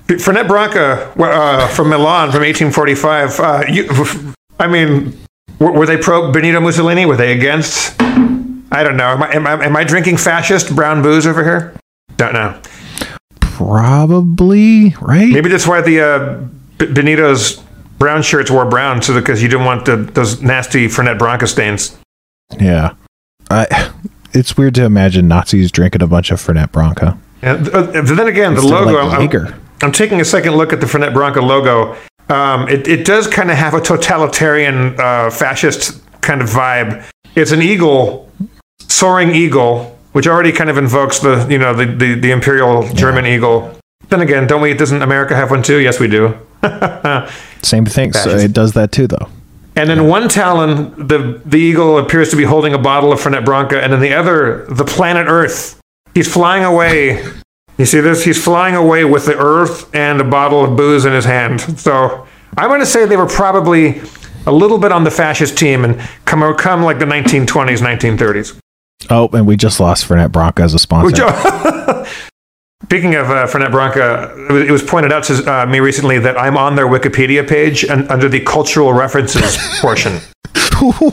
Fernet Branca uh, from Milan from 1845. Uh, you, I mean, were, were they pro Benito Mussolini? Were they against? I don't know. Am I, am, I, am I drinking fascist brown booze over here? Don't know. Probably right. Maybe that's why the uh, B- Benito's brown shirts wore brown, so because you didn't want the, those nasty Fernet Branca stains. Yeah. I, it's weird to imagine Nazis drinking a bunch of Fernet Branca. And uh, then again, the logo. like, I'm- I'm taking a second look at the Fernet Branca logo. Um, it, it does kind of have a totalitarian, uh, fascist kind of vibe. It's an eagle, soaring eagle, which already kind of invokes the you know the the, the imperial German eagle. Then again, don't we? Doesn't America have one too? Yes, we do. Same thing. So it does that too, though. And in one talon, the the eagle appears to be holding a bottle of Fernet Branca, and in the other, the planet Earth. He's flying away. You see this? He's flying away with the Earth and a bottle of booze in his hand. So I'm going to say they were probably a little bit on the fascist team and come come like the 1920s, 1930s. Oh, and we just lost Fernet Branca as a sponsor. Speaking of uh, Fernet Branca, it was, it was pointed out to uh, me recently that I'm on their Wikipedia page and under the cultural references portion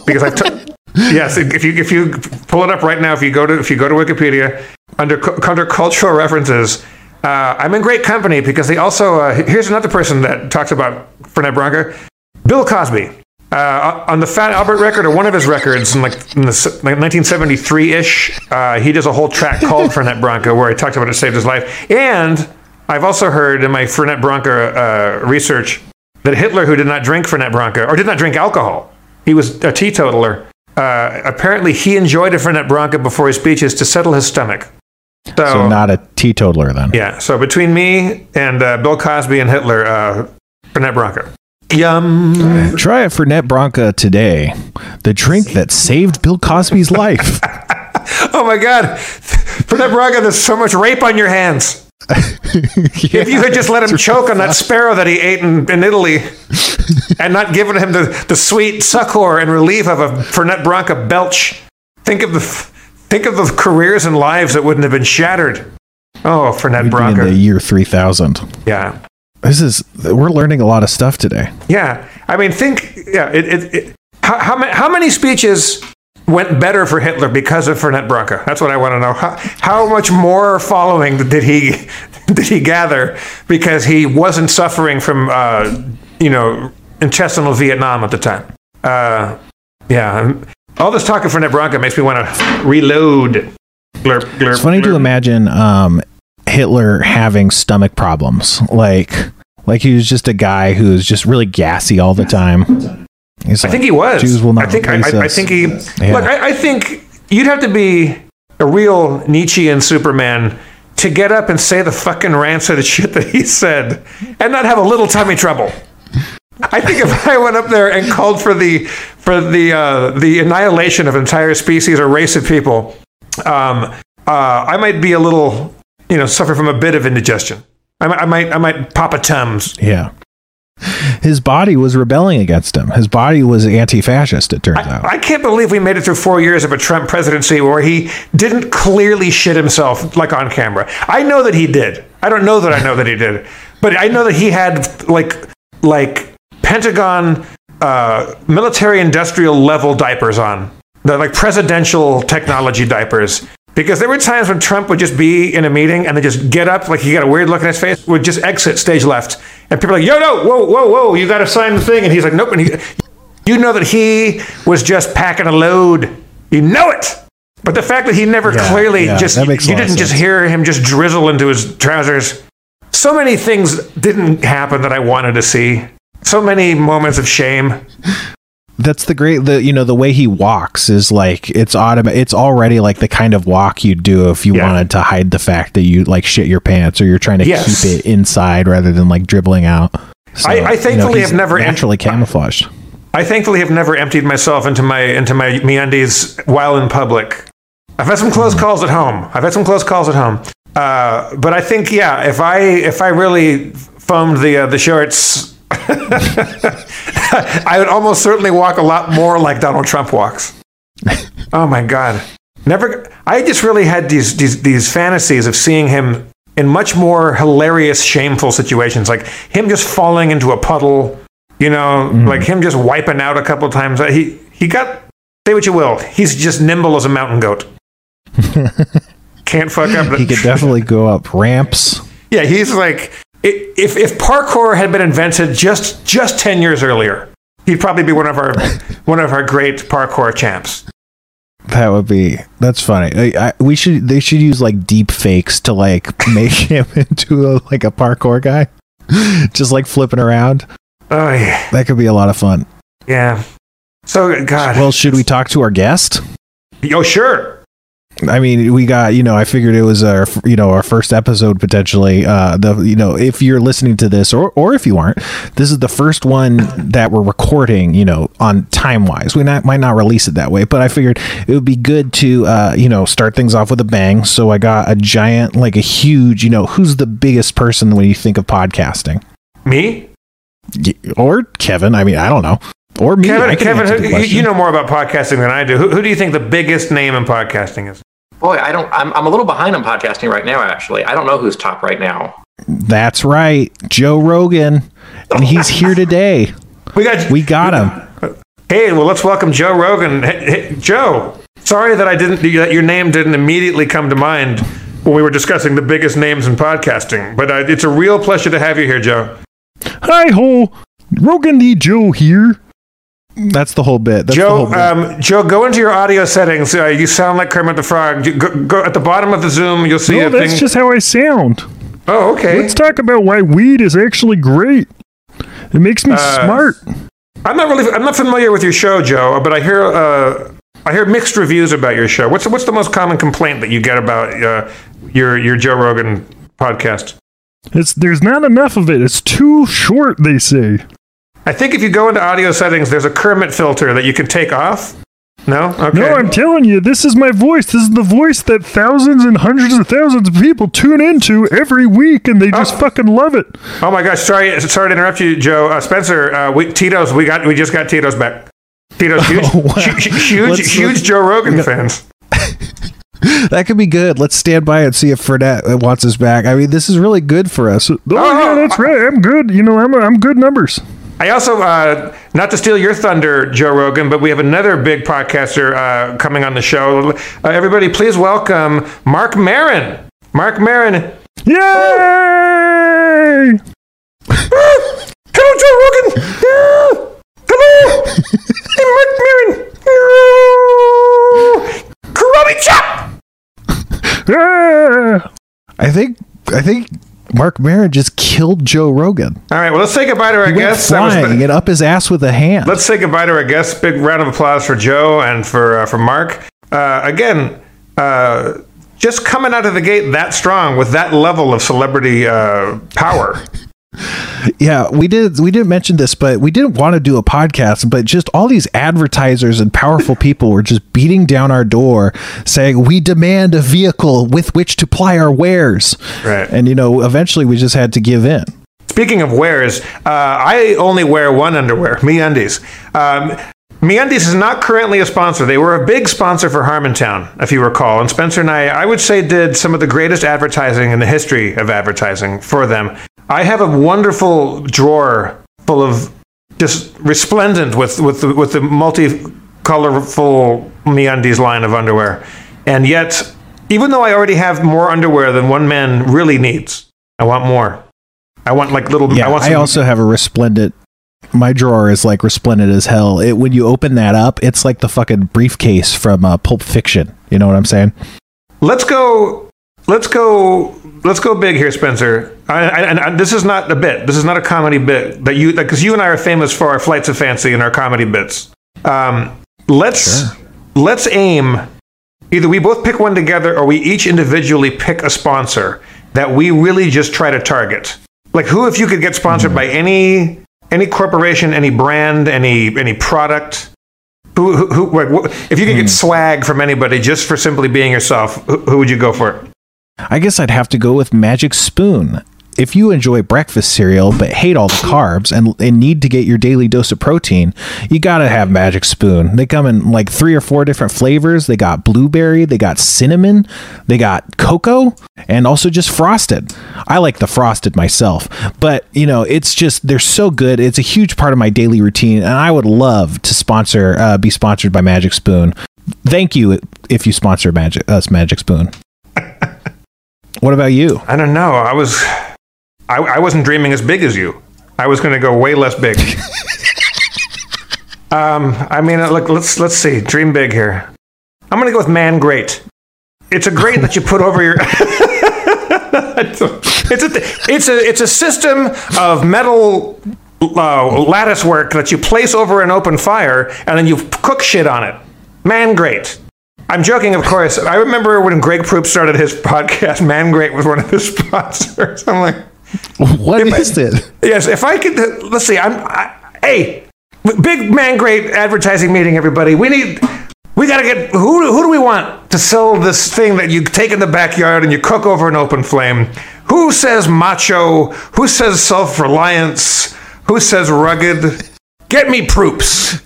because I took. Yes, if you if you pull it up right now, if you go to if you go to Wikipedia under under cultural references, uh, I'm in great company because they also uh, here's another person that talks about Fernet Branca, Bill Cosby. Uh, on the Fat Albert record or one of his records in like, in the, like 1973-ish, uh, he does a whole track called Fernet Branca where he talks about it saved his life. And I've also heard in my Fernet Branca uh, research that Hitler, who did not drink Fernet Branca or did not drink alcohol, he was a teetotaler. Uh, apparently, he enjoyed a Fernet Branca before his speeches to settle his stomach. So, so not a teetotaler then. yeah, so between me and uh, Bill Cosby and Hitler, uh, Fernet Branca. Yum. Try a Fernet Branca today. The drink that saved Bill Cosby's life. Oh my God. Fernet Branca, there's so much rape on your hands. If you had just let him choke on that sparrow that he ate in, in Italy and not given him the, the sweet succor and relief of a Fernet Branca belch, think of the think of the careers and lives that wouldn't have been shattered. Oh, Fernet in the year 3000. Yeah. This is we're learning a lot of stuff today. Yeah. I mean, think, yeah, it, it, it, how, how, ma- how many speeches went better for Hitler because of Fernet Branca? That's what I want to know. How, how much more following did he did he gather because he wasn't suffering from, uh, you know, intestinal Vietnam at the time? Uh, yeah. um, All this talk of Fernet Branca makes me want to reload. Glurp, glurp, It's funny to imagine um, Hitler having stomach problems. Like like he was just a guy who was just really gassy all the time. He's I like, think he was. Jews will not I think I, I, I think he. Yeah. Look, I, I think you'd have to be a real Nietzschean Superman to get up and say the fucking rancid shit that he said, and not have a little tummy trouble. I think if I went up there and called for the for the uh, the annihilation of entire species or race of people, um, uh, I might be a little, you know, suffer from a bit of indigestion. I, might- I might I might pop a tums. Yeah. His body was rebelling against him. His body was anti-fascist. It turns out. I can't believe we made it through four years of a Trump presidency where he didn't clearly shit himself like on camera. I know that he did. I don't know that I know that he did, but I know that he had like like Pentagon uh, military industrial level diapers on, the like presidential technology diapers. Because there were times when Trump would just be in a meeting and then just get up, like he got a weird look on his face, would just exit stage left, and people are like, "Yo, no, whoa, whoa, whoa, you got to sign the thing," and he's like, "Nope," and he, you know that he was just packing a load. You know it. But the fact that he never Yeah, clearly yeah, just that makes a you didn't just hear him just drizzle into his trousers. So many things didn't happen that I wanted to see. So many moments of shame. That's the great the you know the way he walks is like it's automatic it's already like the kind of walk you'd do if you Yeah. wanted to hide the fact that you like shit your pants or you're trying to Yes. keep it inside rather than like dribbling out. So, I- I thankfully he's have never- naturally camouflaged. I thankfully have never emptied myself into my into my MeUndies while in public. I've had some close calls at home. I've had some close calls at home. Uh, but I think yeah, if I if I really foamed the uh, the shorts, I would almost certainly walk a lot more like Donald Trump walks. Oh my god. Never I just really had these these these fantasies of seeing him in much more hilarious shameful situations like him just falling into a puddle, you know, mm. like him just wiping out a couple times. He he got say what you will. He's just nimble as a mountain goat. Can't fuck up. He could definitely go up ramps. Yeah, he's like if if parkour had been invented just just ten years earlier, he'd probably be one of our one of our great parkour champs. That would be that's funny. I, I, we should they should use like deep fakes to like make him into a, like a parkour guy, just like flipping around. Oh yeah, That could be a lot of fun. yeah. So God, Well, should we talk to our guest? oh sure. I mean, we got you know. I figured it was our you know our first episode potentially. Uh, the you know if you're listening to this or or if you aren't, this is the first one that we're recording. You know, on time wise, we not might not release it that way, but I figured it would be good to uh, you know start things off with a bang. So I got a giant, like a huge. You know, who's the biggest person when you think of podcasting? Me, Or Kevin? I mean, I don't know. Or me. Kevin. Kevin, who, you, know more about podcasting than I do. Who, who do you think the biggest name in podcasting is? Boy, I don't. I'm, I'm a little behind on podcasting right now. Actually, I don't know who's top right now. That's right, Joe Rogan, and he's here today. We got We got him. Hey, well, let's welcome Joe Rogan. Hey, hey, Joe, sorry that I didn't that your name didn't immediately come to mind when we were discussing the biggest names in podcasting, but uh, it's a real pleasure to have you here, Joe. Hi ho, Rogan the Joe here. That's the whole bit. That's Joe, the whole bit. um, Joe, go into your audio settings. Uh, you sound like Kermit the Frog. Go, go at the bottom of the Zoom. You'll see No, a that's thing. just how I sound. oh, okay. Let's talk about why weed is actually great. It makes me Uh, smart. I'm not really. I'm not familiar with your show, Joe, but I hear. Uh, I hear mixed reviews about your show. What's what's the most common complaint that you get about uh, your your Joe Rogan podcast? It's there's not enough of it. It's too short, they say. I think if you go into audio settings, there's a Kermit filter that you can take off. No? Okay. No, I'm telling you, this is my voice. This is the voice that thousands and hundreds of thousands of people tune into every week, and they just Oh. fucking love it. oh my gosh, sorry, sorry to interrupt you, Joe. Uh, Spencer, uh, we, Tito's, we got, we just got Tito's back. Tito's huge, Oh, wow. hu- hu- huge, Let's- huge let's- Joe Rogan fans. that could be good. Let's stand by and see if Fernet wants us back. I mean, this is really good for us. Oh, yeah, that's right. I'm good. You know, I'm I'm good numbers. I also, uh, not to steal your thunder, Joe Rogan, but we have another big podcaster uh, coming on the show. Uh, everybody, please welcome Marc Maron. Marc Maron. Yay! Hello, Joe Rogan. Ah, Hello. Marc Maron. Ah, Karate chop. Ah! I think. I think Marc Maron just killed Joe Rogan. All right, well, let's say goodbye to our He guests. Flying the- and up his ass with a hand. let's say goodbye to our guests. Big round of applause for Joe and for uh, for Mark. Uh, again, uh, just coming out of the gate that strong with that level of celebrity uh, power. Yeah, we did. We didn't mention this, but we didn't want to do a podcast. But just all these advertisers and powerful people were just beating down our door, saying we demand a vehicle with which to ply our wares. Right. And you know, eventually we just had to give in. Speaking of wares, uh, I only wear one underwear, MeUndies. Um, MeUndies is not currently a sponsor. They were a big sponsor for Harmontown, if you recall. And Spencer and I, I would say, did some of the greatest advertising in the history of advertising for them. I have a wonderful drawer full of just resplendent with with the, with the multi-colorful MeUndies line of underwear. And yet, even though I already have more underwear than one man really needs, I want more. I want like little. Yeah, I, want I also have a resplendent. My drawer is like resplendent as hell. It when you open that up, it's like the fucking briefcase from uh, Pulp Fiction. You know what I'm saying? Let's go. Let's go. Let's go big here, Spencer. I, I, and I, this is not a bit. This is not a comedy bit that you because you and I are famous for our flights of fancy and our comedy bits. Um, let's let's aim. Either we both pick one together, or we each individually pick a sponsor that we really just try to target. Like who, if you could get sponsored by any any corporation, any brand, any any product. Who, who, who like, if you could get swag from anybody just for simply being yourself, who, who would you go for? I guess I'd have to go with Magic Spoon. If you enjoy breakfast cereal but hate all the carbs and, and need to get your daily dose of protein, you gotta have Magic Spoon. They come in like three or four different flavors. They got blueberry, they got cinnamon, they got cocoa, and also just frosted. I like the frosted myself, but you know, it's just they're so good. It's a huge part of my daily routine, and I would love to sponsor, uh, be sponsored by Magic Spoon. Thank you if you sponsor Magic us Magic Spoon. What about you? I don't know. I was, I, I wasn't dreaming as big as you. I was going to go way less big. um, I mean, uh, look, let's let's see. Dream big here. I'm going to go with man great. It's a grate that you put over your. it's a it's a it's a system of metal uh, lattice work that you place over an open fire and then you cook shit on it. Man great. I'm joking, of course. I remember when Greg Proops started his podcast, Man Great was one of his sponsors. I'm like, What is it? yes, if I could, let's see. I'm, I, hey, big Man Great advertising meeting, everybody. We need, we got to get, who, who do we want to sell this thing that you take in the backyard and you cook over an open flame? Who says macho? Who says self reliance? Who says rugged? Get me Proops.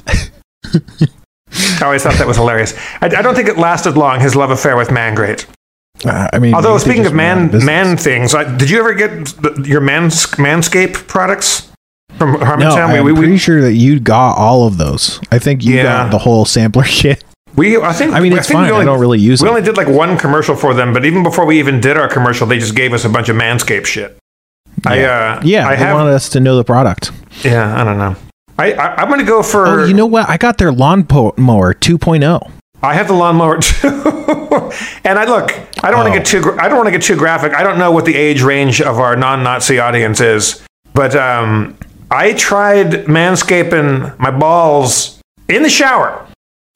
I always thought that was hilarious. I, I don't think it lasted long, his love affair with Mangrate. Uh, I mean, Although speaking of man man things, I, did you ever get the, your mans, Manscape products from no, Harmontown? I'm we, we, pretty sure that you got all of those. I think you Yeah. got the whole sampler kit. we, I think. I mean, it's we fine. I only- don't really use We it. only did like one commercial for them, but even before we even did our commercial, they just gave us a bunch of Manscaped shit. I uh, Yeah, I they have. wanted us to know the product. yeah, I don't know. I, I I'm gonna go for. Oh, you know what? I got their lawnmower 2.0. I have the lawnmower too, and I look. I don't want Oh. to get too. I don't want to get too graphic. I don't know what the age range of our non-Nazi audience is, but um, I tried manscaping my balls in the shower.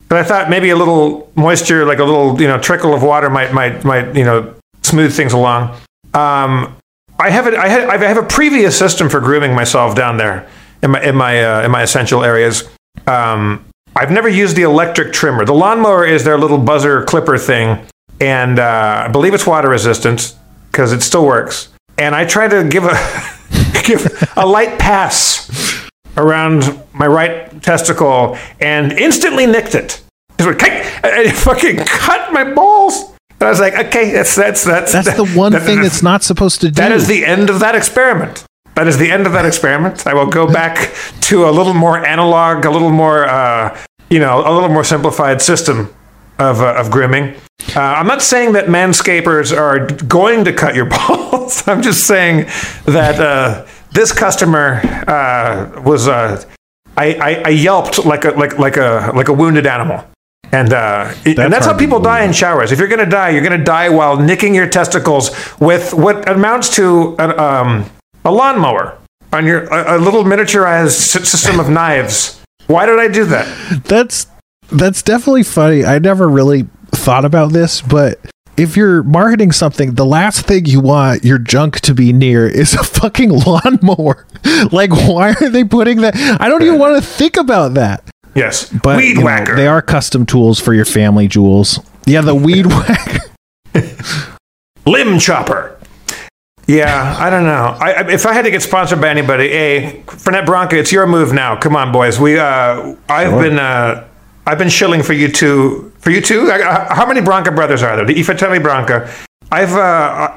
But I thought maybe a little moisture, like a little you know trickle of water, might might might you know smooth things along. Um, I have it. I had. I have a previous system for grooming myself down there in my in my uh, in my essential areas. Um, I've never used the electric trimmer. The lawnmower is their little buzzer clipper thing, and uh, I believe it's water resistant because it still works. And I try to give a give a light pass around my right testicle and instantly nicked it. Just went, it fucking cut my balls. And I was like, okay, that's that's that's That's the one that- thing that's not supposed to do. that is the end of that experiment. That is the end of that experiment. I will go back to a little more analog, a little more, uh, you know, a little more simplified system of, uh, of grooming. Uh, I'm not saying that manscapers are going to cut your balls. I'm just saying that uh, this customer uh, was. Uh, I, I, I yelped like a like like a like a wounded animal. And uh, it- and that's how people die in showers. If you're going to die, you're going to die while nicking your testicles with what amounts to an, um, a lawnmower on your a, a little miniaturized system of knives. Why did I do that? That's that's definitely funny. I never really thought about this, but if you're marketing something, the last thing you want your junk to be near is a fucking lawnmower. like, why are they putting that? I don't even want to think about that. Yes. But Weed you know, they are custom tools for your family jewels. Yeah, the weed whacker. Limb chopper. Yeah, I don't know. I, I, if I had to get sponsored by anybody, a Fernet Branca, it's your move now. Come on, boys. We, uh, I've Sure. been, uh, I've been shilling for you two. For you two, I- I- how many Branca brothers are there? The Fratelli Branca. I've, uh,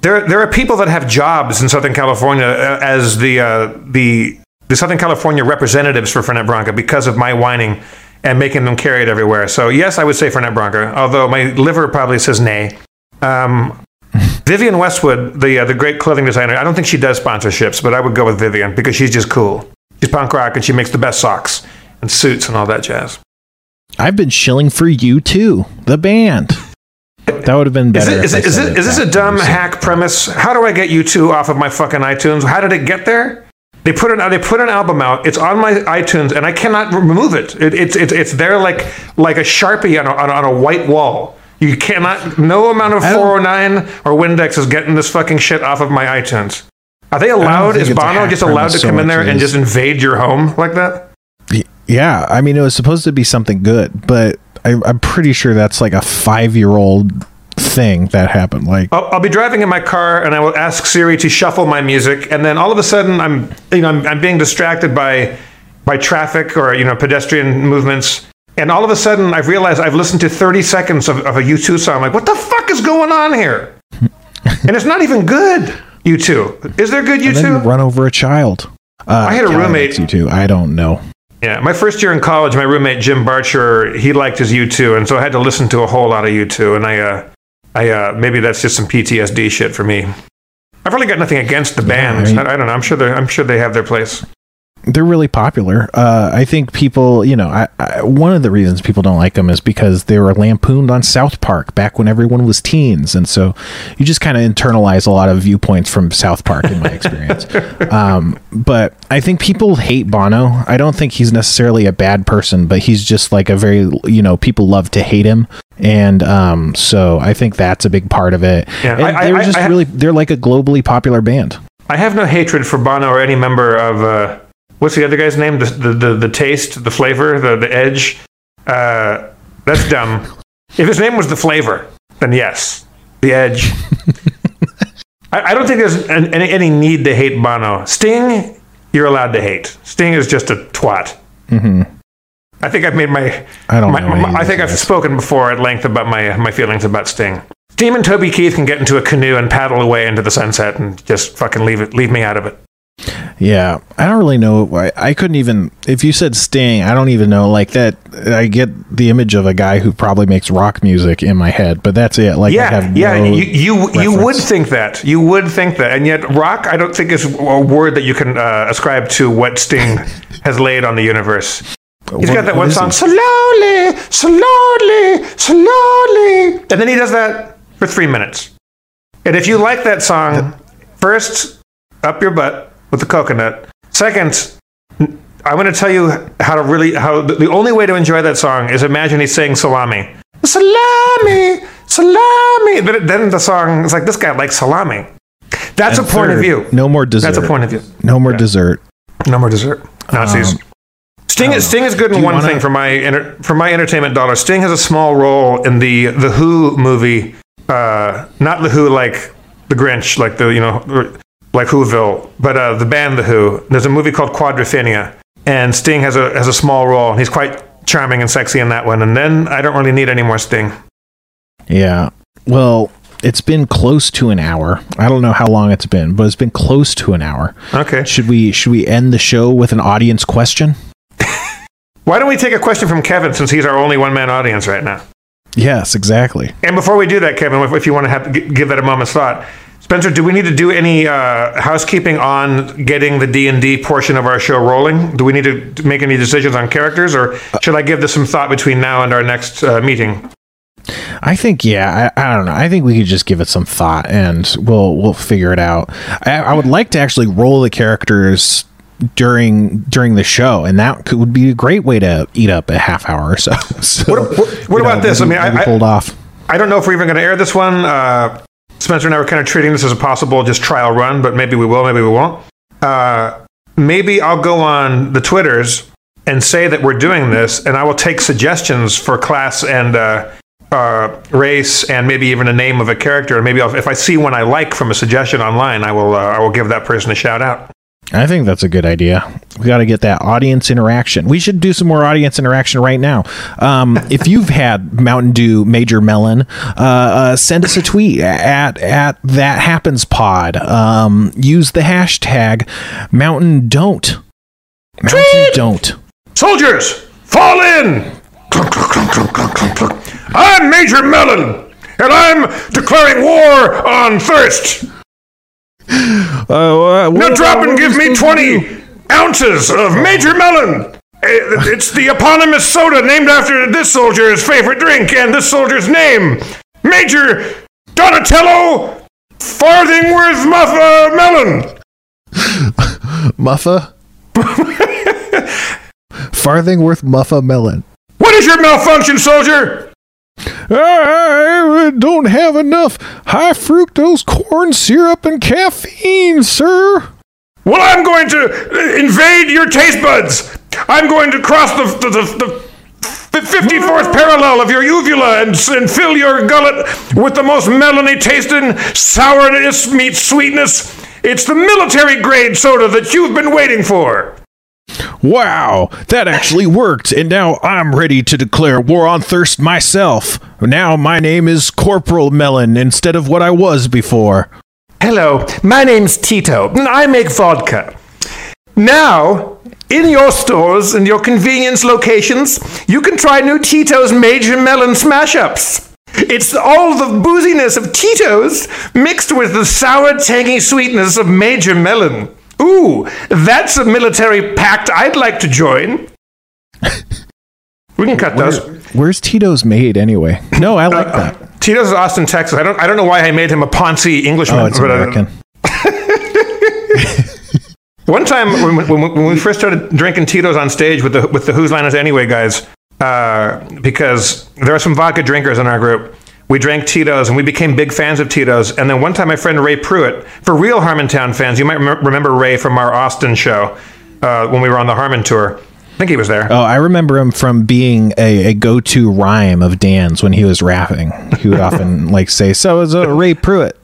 there, there are people that have jobs in Southern California uh, as the, uh, the, the Southern California representatives for Fernet Branca because of my whining and making them carry it everywhere. So yes, I would say Fernet Branca, although my liver probably says nay. Um, Vivienne Westwood, the uh, the great clothing designer, I don't think she does sponsorships, but I would go with Vivienne because she's just cool. She's punk rock and she makes the best socks and suits and all that jazz. I've been shilling for you too, the band. That would have been better. is, it, is, it, is this a dumb when you said- hack premise? How do I get you two off of my fucking iTunes? How did it get there? They put an they put an album out. It's on my iTunes, and I cannot remove it. it it's it's it's there like like a sharpie on on a, on a white wall. You cannot. No amount of 409 or Windex is getting this fucking shit off of my iTunes. Are they allowed? Is Bono just allowed to so come in there and just invade your home like that? Yeah, I mean, it was supposed to be something good, but I, I'm pretty sure that's like a five year old thing that happened. Like, I'll, I'll be driving in my car and I will ask Siri to shuffle my music, and then all of a sudden I'm, you know, I'm, I'm being distracted by, by traffic or you know pedestrian movements, and all of a sudden I've realized I've listened to 30 seconds of, of a U2 song. I'm like, what the fuck is going on here? and it's not even good. U2, is there good and then you U2? run over a child. Uh, I had a Callie roommate- U2. I don't know. Yeah, my first year in college, my roommate Jim Barcher, he liked his U2, and so I had to listen to a whole lot of U2, and I, uh, I uh, maybe that's just some PTSD shit for me. I've really got nothing against the band. mean- I, I don't know. I'm sure they I'm sure they have their place. They're really popular. Uh, I think people, you know, I, I, one of the reasons people don't like them is because they were lampooned on South Park back when everyone was teens, and so you just kind of internalize a lot of viewpoints from South Park, in my experience. um, but I think people hate Bono. I don't think he's necessarily a bad person, but he's just like a very, you know, people love to hate him, and um, so I think that's a big part of it. Yeah, and I- they're I- just I- really, they're like a globally popular band. I have no hatred for Bono or any member of uh, what's the other guy's name? The the the, the taste, the flavor, the the edge. Uh, that's dumb. if his name was the flavor, then yes, the edge. I, I don't think there's an, any, any need to hate Bono. Sting, you're allowed to hate. Sting is just a twat. I think I've made my. I don't my, know my- I think I've spoken before at length about my my feelings about Sting. And Toby Keith can get into a canoe and paddle away into the sunset and just fucking leave it, leave me out of it. Yeah, I don't really know. I, I couldn't even. If you said Sting, I don't even know. Like that, I get the image of a guy who probably makes rock music in my head, but that's it. Like, I Yeah, have yeah. no you you, you would think that. You would think that, and yet rock, I don't think is a word that you can uh, ascribe to what Sting has laid on the universe. He's What- got that one song, slowly, slowly, slowly, and then he does that for three minutes. And if you like that song, first, up your butt with the coconut. Second, I'm going to tell you how to really how the, the only way to enjoy that song is imagine he's saying salami, salami, salami. Then, then the song is like this guy likes salami. That's And a point of view. No more dessert. That's a point of view. No more dessert. No more dessert. Nazis. Sting is Sting is good in Um, one wanna- thing for my for my entertainment dollar. Sting has a small role in the the Who movie, uh, not the Who like the Grinch, like the you know like Whoville, but uh, the band the Who. There's a movie called Quadrophenia, and Sting has a has a small role. He's quite charming and sexy in that one. And then I don't really need any more Sting. Yeah. Well, it's been close to an hour. I don't know how long it's been, but it's been close to an hour. Okay. Should we should we end the show with an audience question? Why don't we take a question from Kevin since he's our only one man audience right now? Yes, exactly. And before we do that, Kevin, if, if you want to have, give that a moment's thought, Spencer, do we need to do any uh, housekeeping on getting the D and D portion of our show rolling? Do we need to make any decisions on characters, or should I give this some thought between now and our next uh, meeting? I think yeah, I, I don't know. I think we could just give it some thought and we'll we'll figure it out. I, I would like to actually roll the characters during during the show, and that could, would be a great way to eat up a half hour or so. so What- what- what about this? I mean, I- pulled off. I don't know if we're even going to air this one. Uh, Spencer and I were kind of treating this as a possible just trial run, but maybe we will, maybe we won't. Uh, maybe I'll go on the Twitters and say that we're doing this, and I will take suggestions for class and uh, uh, race, and maybe even a name of a character. And maybe I'll, if I see one I like from a suggestion online, I will uh, I will give that person a shout out. I think that's a good idea. We got to get that audience interaction. We should do some more audience interaction right now. Um, if you've had Mountain Dew Major Melon, uh, uh, send us a tweet at at that happens pod. Um, use the hashtag Mountain Don't. Mountain! Don't. Soldiers, fall in! I'm Major Melon, and I'm declaring war on thirst. Uh, uh, Now drop and give me 20 ounces of Major Melon. Eh, It's the eponymous soda named after this soldier's favorite drink and this soldier's name. Major Donatello Farthingworth Muffa Melon. Muffa. Farthingworth Muffa Melon. What is your malfunction, soldier? I don't have enough high fructose corn syrup and caffeine, sir. Well, I'm going to uh, invade your taste buds. I'm going to cross the, the, the, the 54th parallel of your uvula and, and fill your gullet with the most melony tasting sourness meets sweetness. It's the military grade soda that you've been waiting for. Wow, that actually worked, and now I'm ready to declare war on thirst myself. Now my name is Corporal Melon instead of what I was before. Hello, my name's Tito, and I make vodka. Now, in your stores and your convenience locations, you can try new Tito's Major Melon Smash Ups. It's all the booziness of Tito's mixed with the sour, tangy sweetness of Major Melon. Ooh, that's a military pact I'd like to join. we can cut those. Where's Tito's made anyway? No, I like that. Tito's is Austin, Texas. I don't. I don't know why I made him a Ponzi Englishman. Oh, it's uh, American. One time when, when, when we first started drinking Tito's on stage with the with the Whose Line Is Anyway guys, uh, because there are some vodka drinkers in our group. We drank Tito's and we became big fans of Tito's. And then one time, my friend Ray Pruitt, for real Harmontown fans, you might rem- remember Ray from our Austin show uh, when we were on the Harmon tour. I think he was there. Oh, I remember him from being a, a go-to rhyme of Dan's when he was rapping. He would often like say, "So is a Ray Pruitt."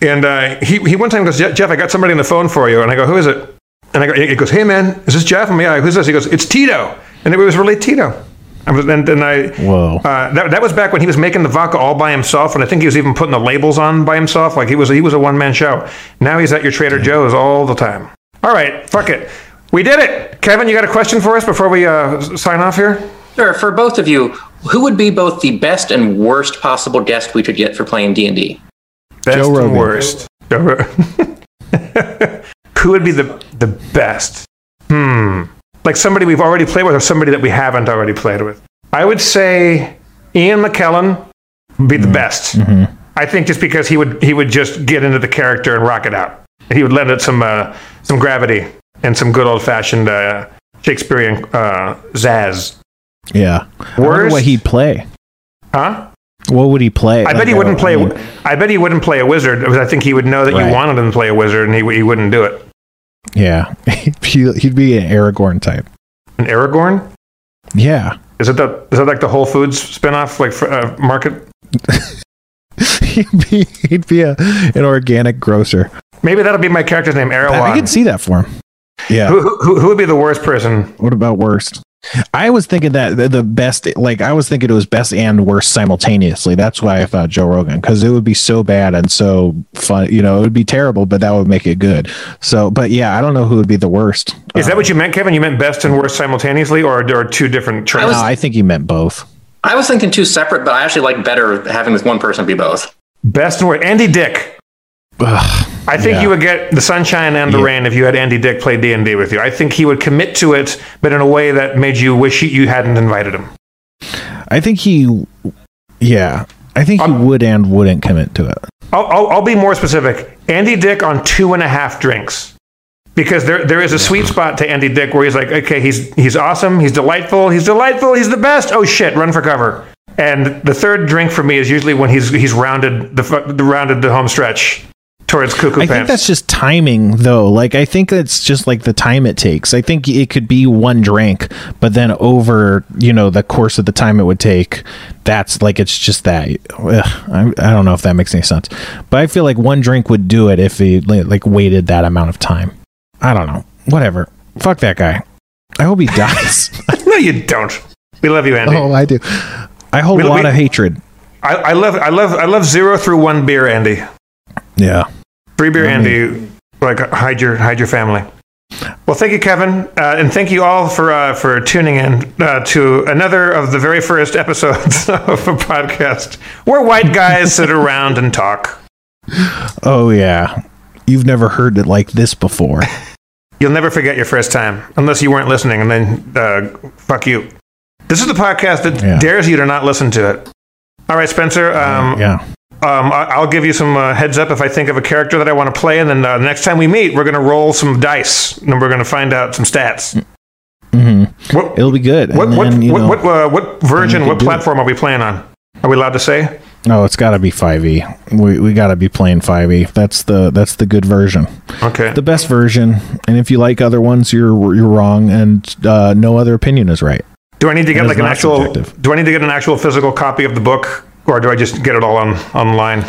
And uh, he, he one time goes, Jeff, I got somebody on the phone for you. And I go, who is it? And I go, he goes, hey man, is this Jeff? I'm like, yeah, who's this? He goes, it's Tito. And it was really Tito. I was, and then I, Whoa. uh, that, that was back when he was making the vodka all by himself. And I think he was even putting the labels on by himself. Like he was, he was a one man show. Now he's at your Trader Joe's all the time. All right, fuck it. We did it. Kevin, you got a question for us before we uh, sign off here? Sure. For both of you, who would be both the best and worst possible guest we could get for playing D and D? Best Joe and Rogan. worst. Joe Ro- Who would be the the best? Hmm. Like somebody we've already played with, or somebody that we haven't already played with. I would say Ian McKellen would be the best. I think just because he would he would just get into the character and rock it out. He would lend it some uh, some gravity and some good old fashioned uh, Shakespearean uh, zazz. Yeah. Worst? what he'd play. Huh? What would he play? I bet he wouldn't uh, play. I mean, I bet he wouldn't play a wizard because I think he would know that Right. you wanted him to play a wizard, and he, he wouldn't do it. Yeah, he, he'd be an Aragorn type. An Aragorn? Yeah, Is it the is that like the Whole Foods spinoff, like for, uh, market? he'd be he'd be a, an organic grocer. Maybe that'll be my character's name, I Arawan. could see that for him. Yeah. Who, who, who would be the worst person? What about worst? I was thinking that the- the best, like I was thinking it was best and worst simultaneously. That's why I thought Joe Rogan because it would be so bad and so fun. You know, it would be terrible, but that would make it good. So, but yeah, I don't know who would be the worst. Is that uh, what you meant, Kevin? You meant best and worst simultaneously, or or two different traits? No, I think you meant both. I was thinking two separate, but I actually like better having this one person be both. Best and worst. Andy Dick. Ugh, I think Yeah. you would get the sunshine and the Yeah. rain if you had Andy Dick play D and D with you. I think he would commit to it, but in a way that made you wish you hadn't invited him. I think he, yeah, I think he I'm- would and wouldn't commit to it. I'll, I'll, I'll be more specific. Andy Dick on two and a half drinks. Because there, there is a sweet spot to Andy Dick where he's like, okay, he's he's awesome, he's delightful, he's delightful, he's the best. Oh shit, run for cover. And the third drink for me is usually when he's he's rounded the, the rounded the home stretch towards cuckoo I pants. think that's just timing, though. Like, I think it's just like the time it takes. I think it could be one drink, but then over, you know, the course of the time it would take, that's like it's just that. Ugh, I, I don't know if that makes any sense, but I feel like one drink would do it if he like waited that amount of time. I don't know. Whatever. Fuck that guy. I hope he dies. no, you don't. We love you, Andy. oh, I do. I hold We- a lot we- of hatred. I, I love I love I love zero through one beer, Andy. Yeah. Three beer, Andy. Like hide your hide your family. Well, thank you, Kevin, uh, and thank you all for uh, for tuning in uh, to another of the very first episodes of a podcast where white guys sit around and talk. Oh yeah. You've never heard it like this before. You'll never forget your first time, unless you weren't listening, and then uh, fuck you. This is the podcast that Yeah. dares you to not listen to it. All right, Spencer. Um, yeah. Um, I- I'll give you some uh, heads up if I think of a character that I want to play, and then uh, next time we meet, we're going to roll some dice, and we're going to find out some stats. hmm What It'll be good. what then, what know- what, uh, what version, what platform are we playing on? Are we allowed to say? No, it's got to be 5e. We we got to be playing 5e. That's the that's the good version. Okay. The best version. And if you like other ones, you're you're wrong and uh, no other opinion is right. Do I need to get like an actual? subjective. Do I need to get an actual physical copy of the book, or do I just get it all on online?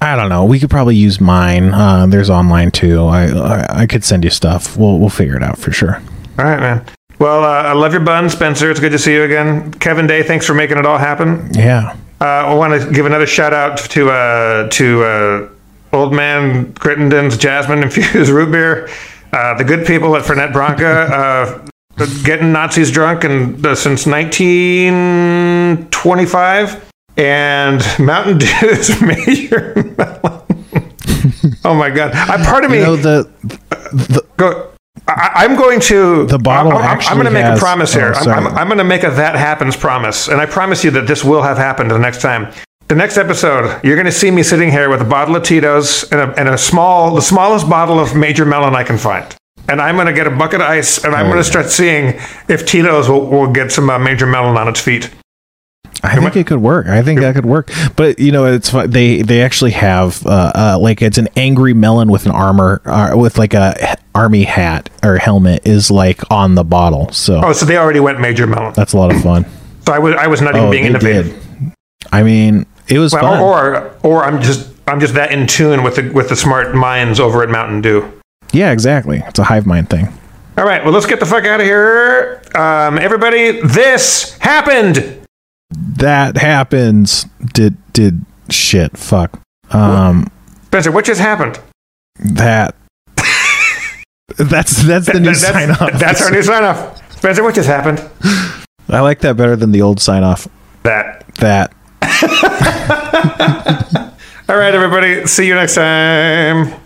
I don't know. We could probably use mine. Uh, there's online too. I, I I could send you stuff. We'll we'll figure it out for sure. All right, man. Well, uh, I love your bun, Spencer. It's good to see you again. Kevin Day, thanks for making it all happen. Yeah. Uh, I want to give another shout out to uh, to uh, Old Man Crittenden's Jasmine Infused Root Beer, uh, the good people at Fernet Branca, uh, getting Nazis drunk and uh, since 1925, and Mountain Dew's Major Melon. oh my God! I part of me You know the go. I, I'm going to The bottle I'm, I'm- I'm going to make has- a promise oh, here. I'm. I'm, I'm going to make a that happens promise, and I promise you that this will have happened the next time. The next episode, you're going to see me sitting here with a bottle of Tito's and a, and a small, the smallest bottle of Major Melon I can find. And I'm going to get a bucket of ice, and I'm Oh, going to yeah. start seeing if Tito's will, will get some uh, Major Melon on its feet. I think it could work. I think that could work. But you know, it's fun. they they actually have uh, uh like it's an angry melon with an armor uh, with like a army hat or helmet is like on the bottle. So Oh, so they already went Major Melon. that's a lot of fun. So I was, I was not even Oh, being innovative. did. I mean, it was Well, fun. or, or or I'm just I'm just that in tune with the with the smart minds over at Mountain Dew. yeah, exactly. It's a hive mind thing. All right, well, let's get the fuck out of here. Um, everybody, this happened. That happens. Did did shit. Fuck. Um. Spencer, what just happened? That. That's that's the new That- sign off. That's our new sign off. Spencer, what just happened? I like that better than the old sign off. That. That. All right, everybody. See you next time.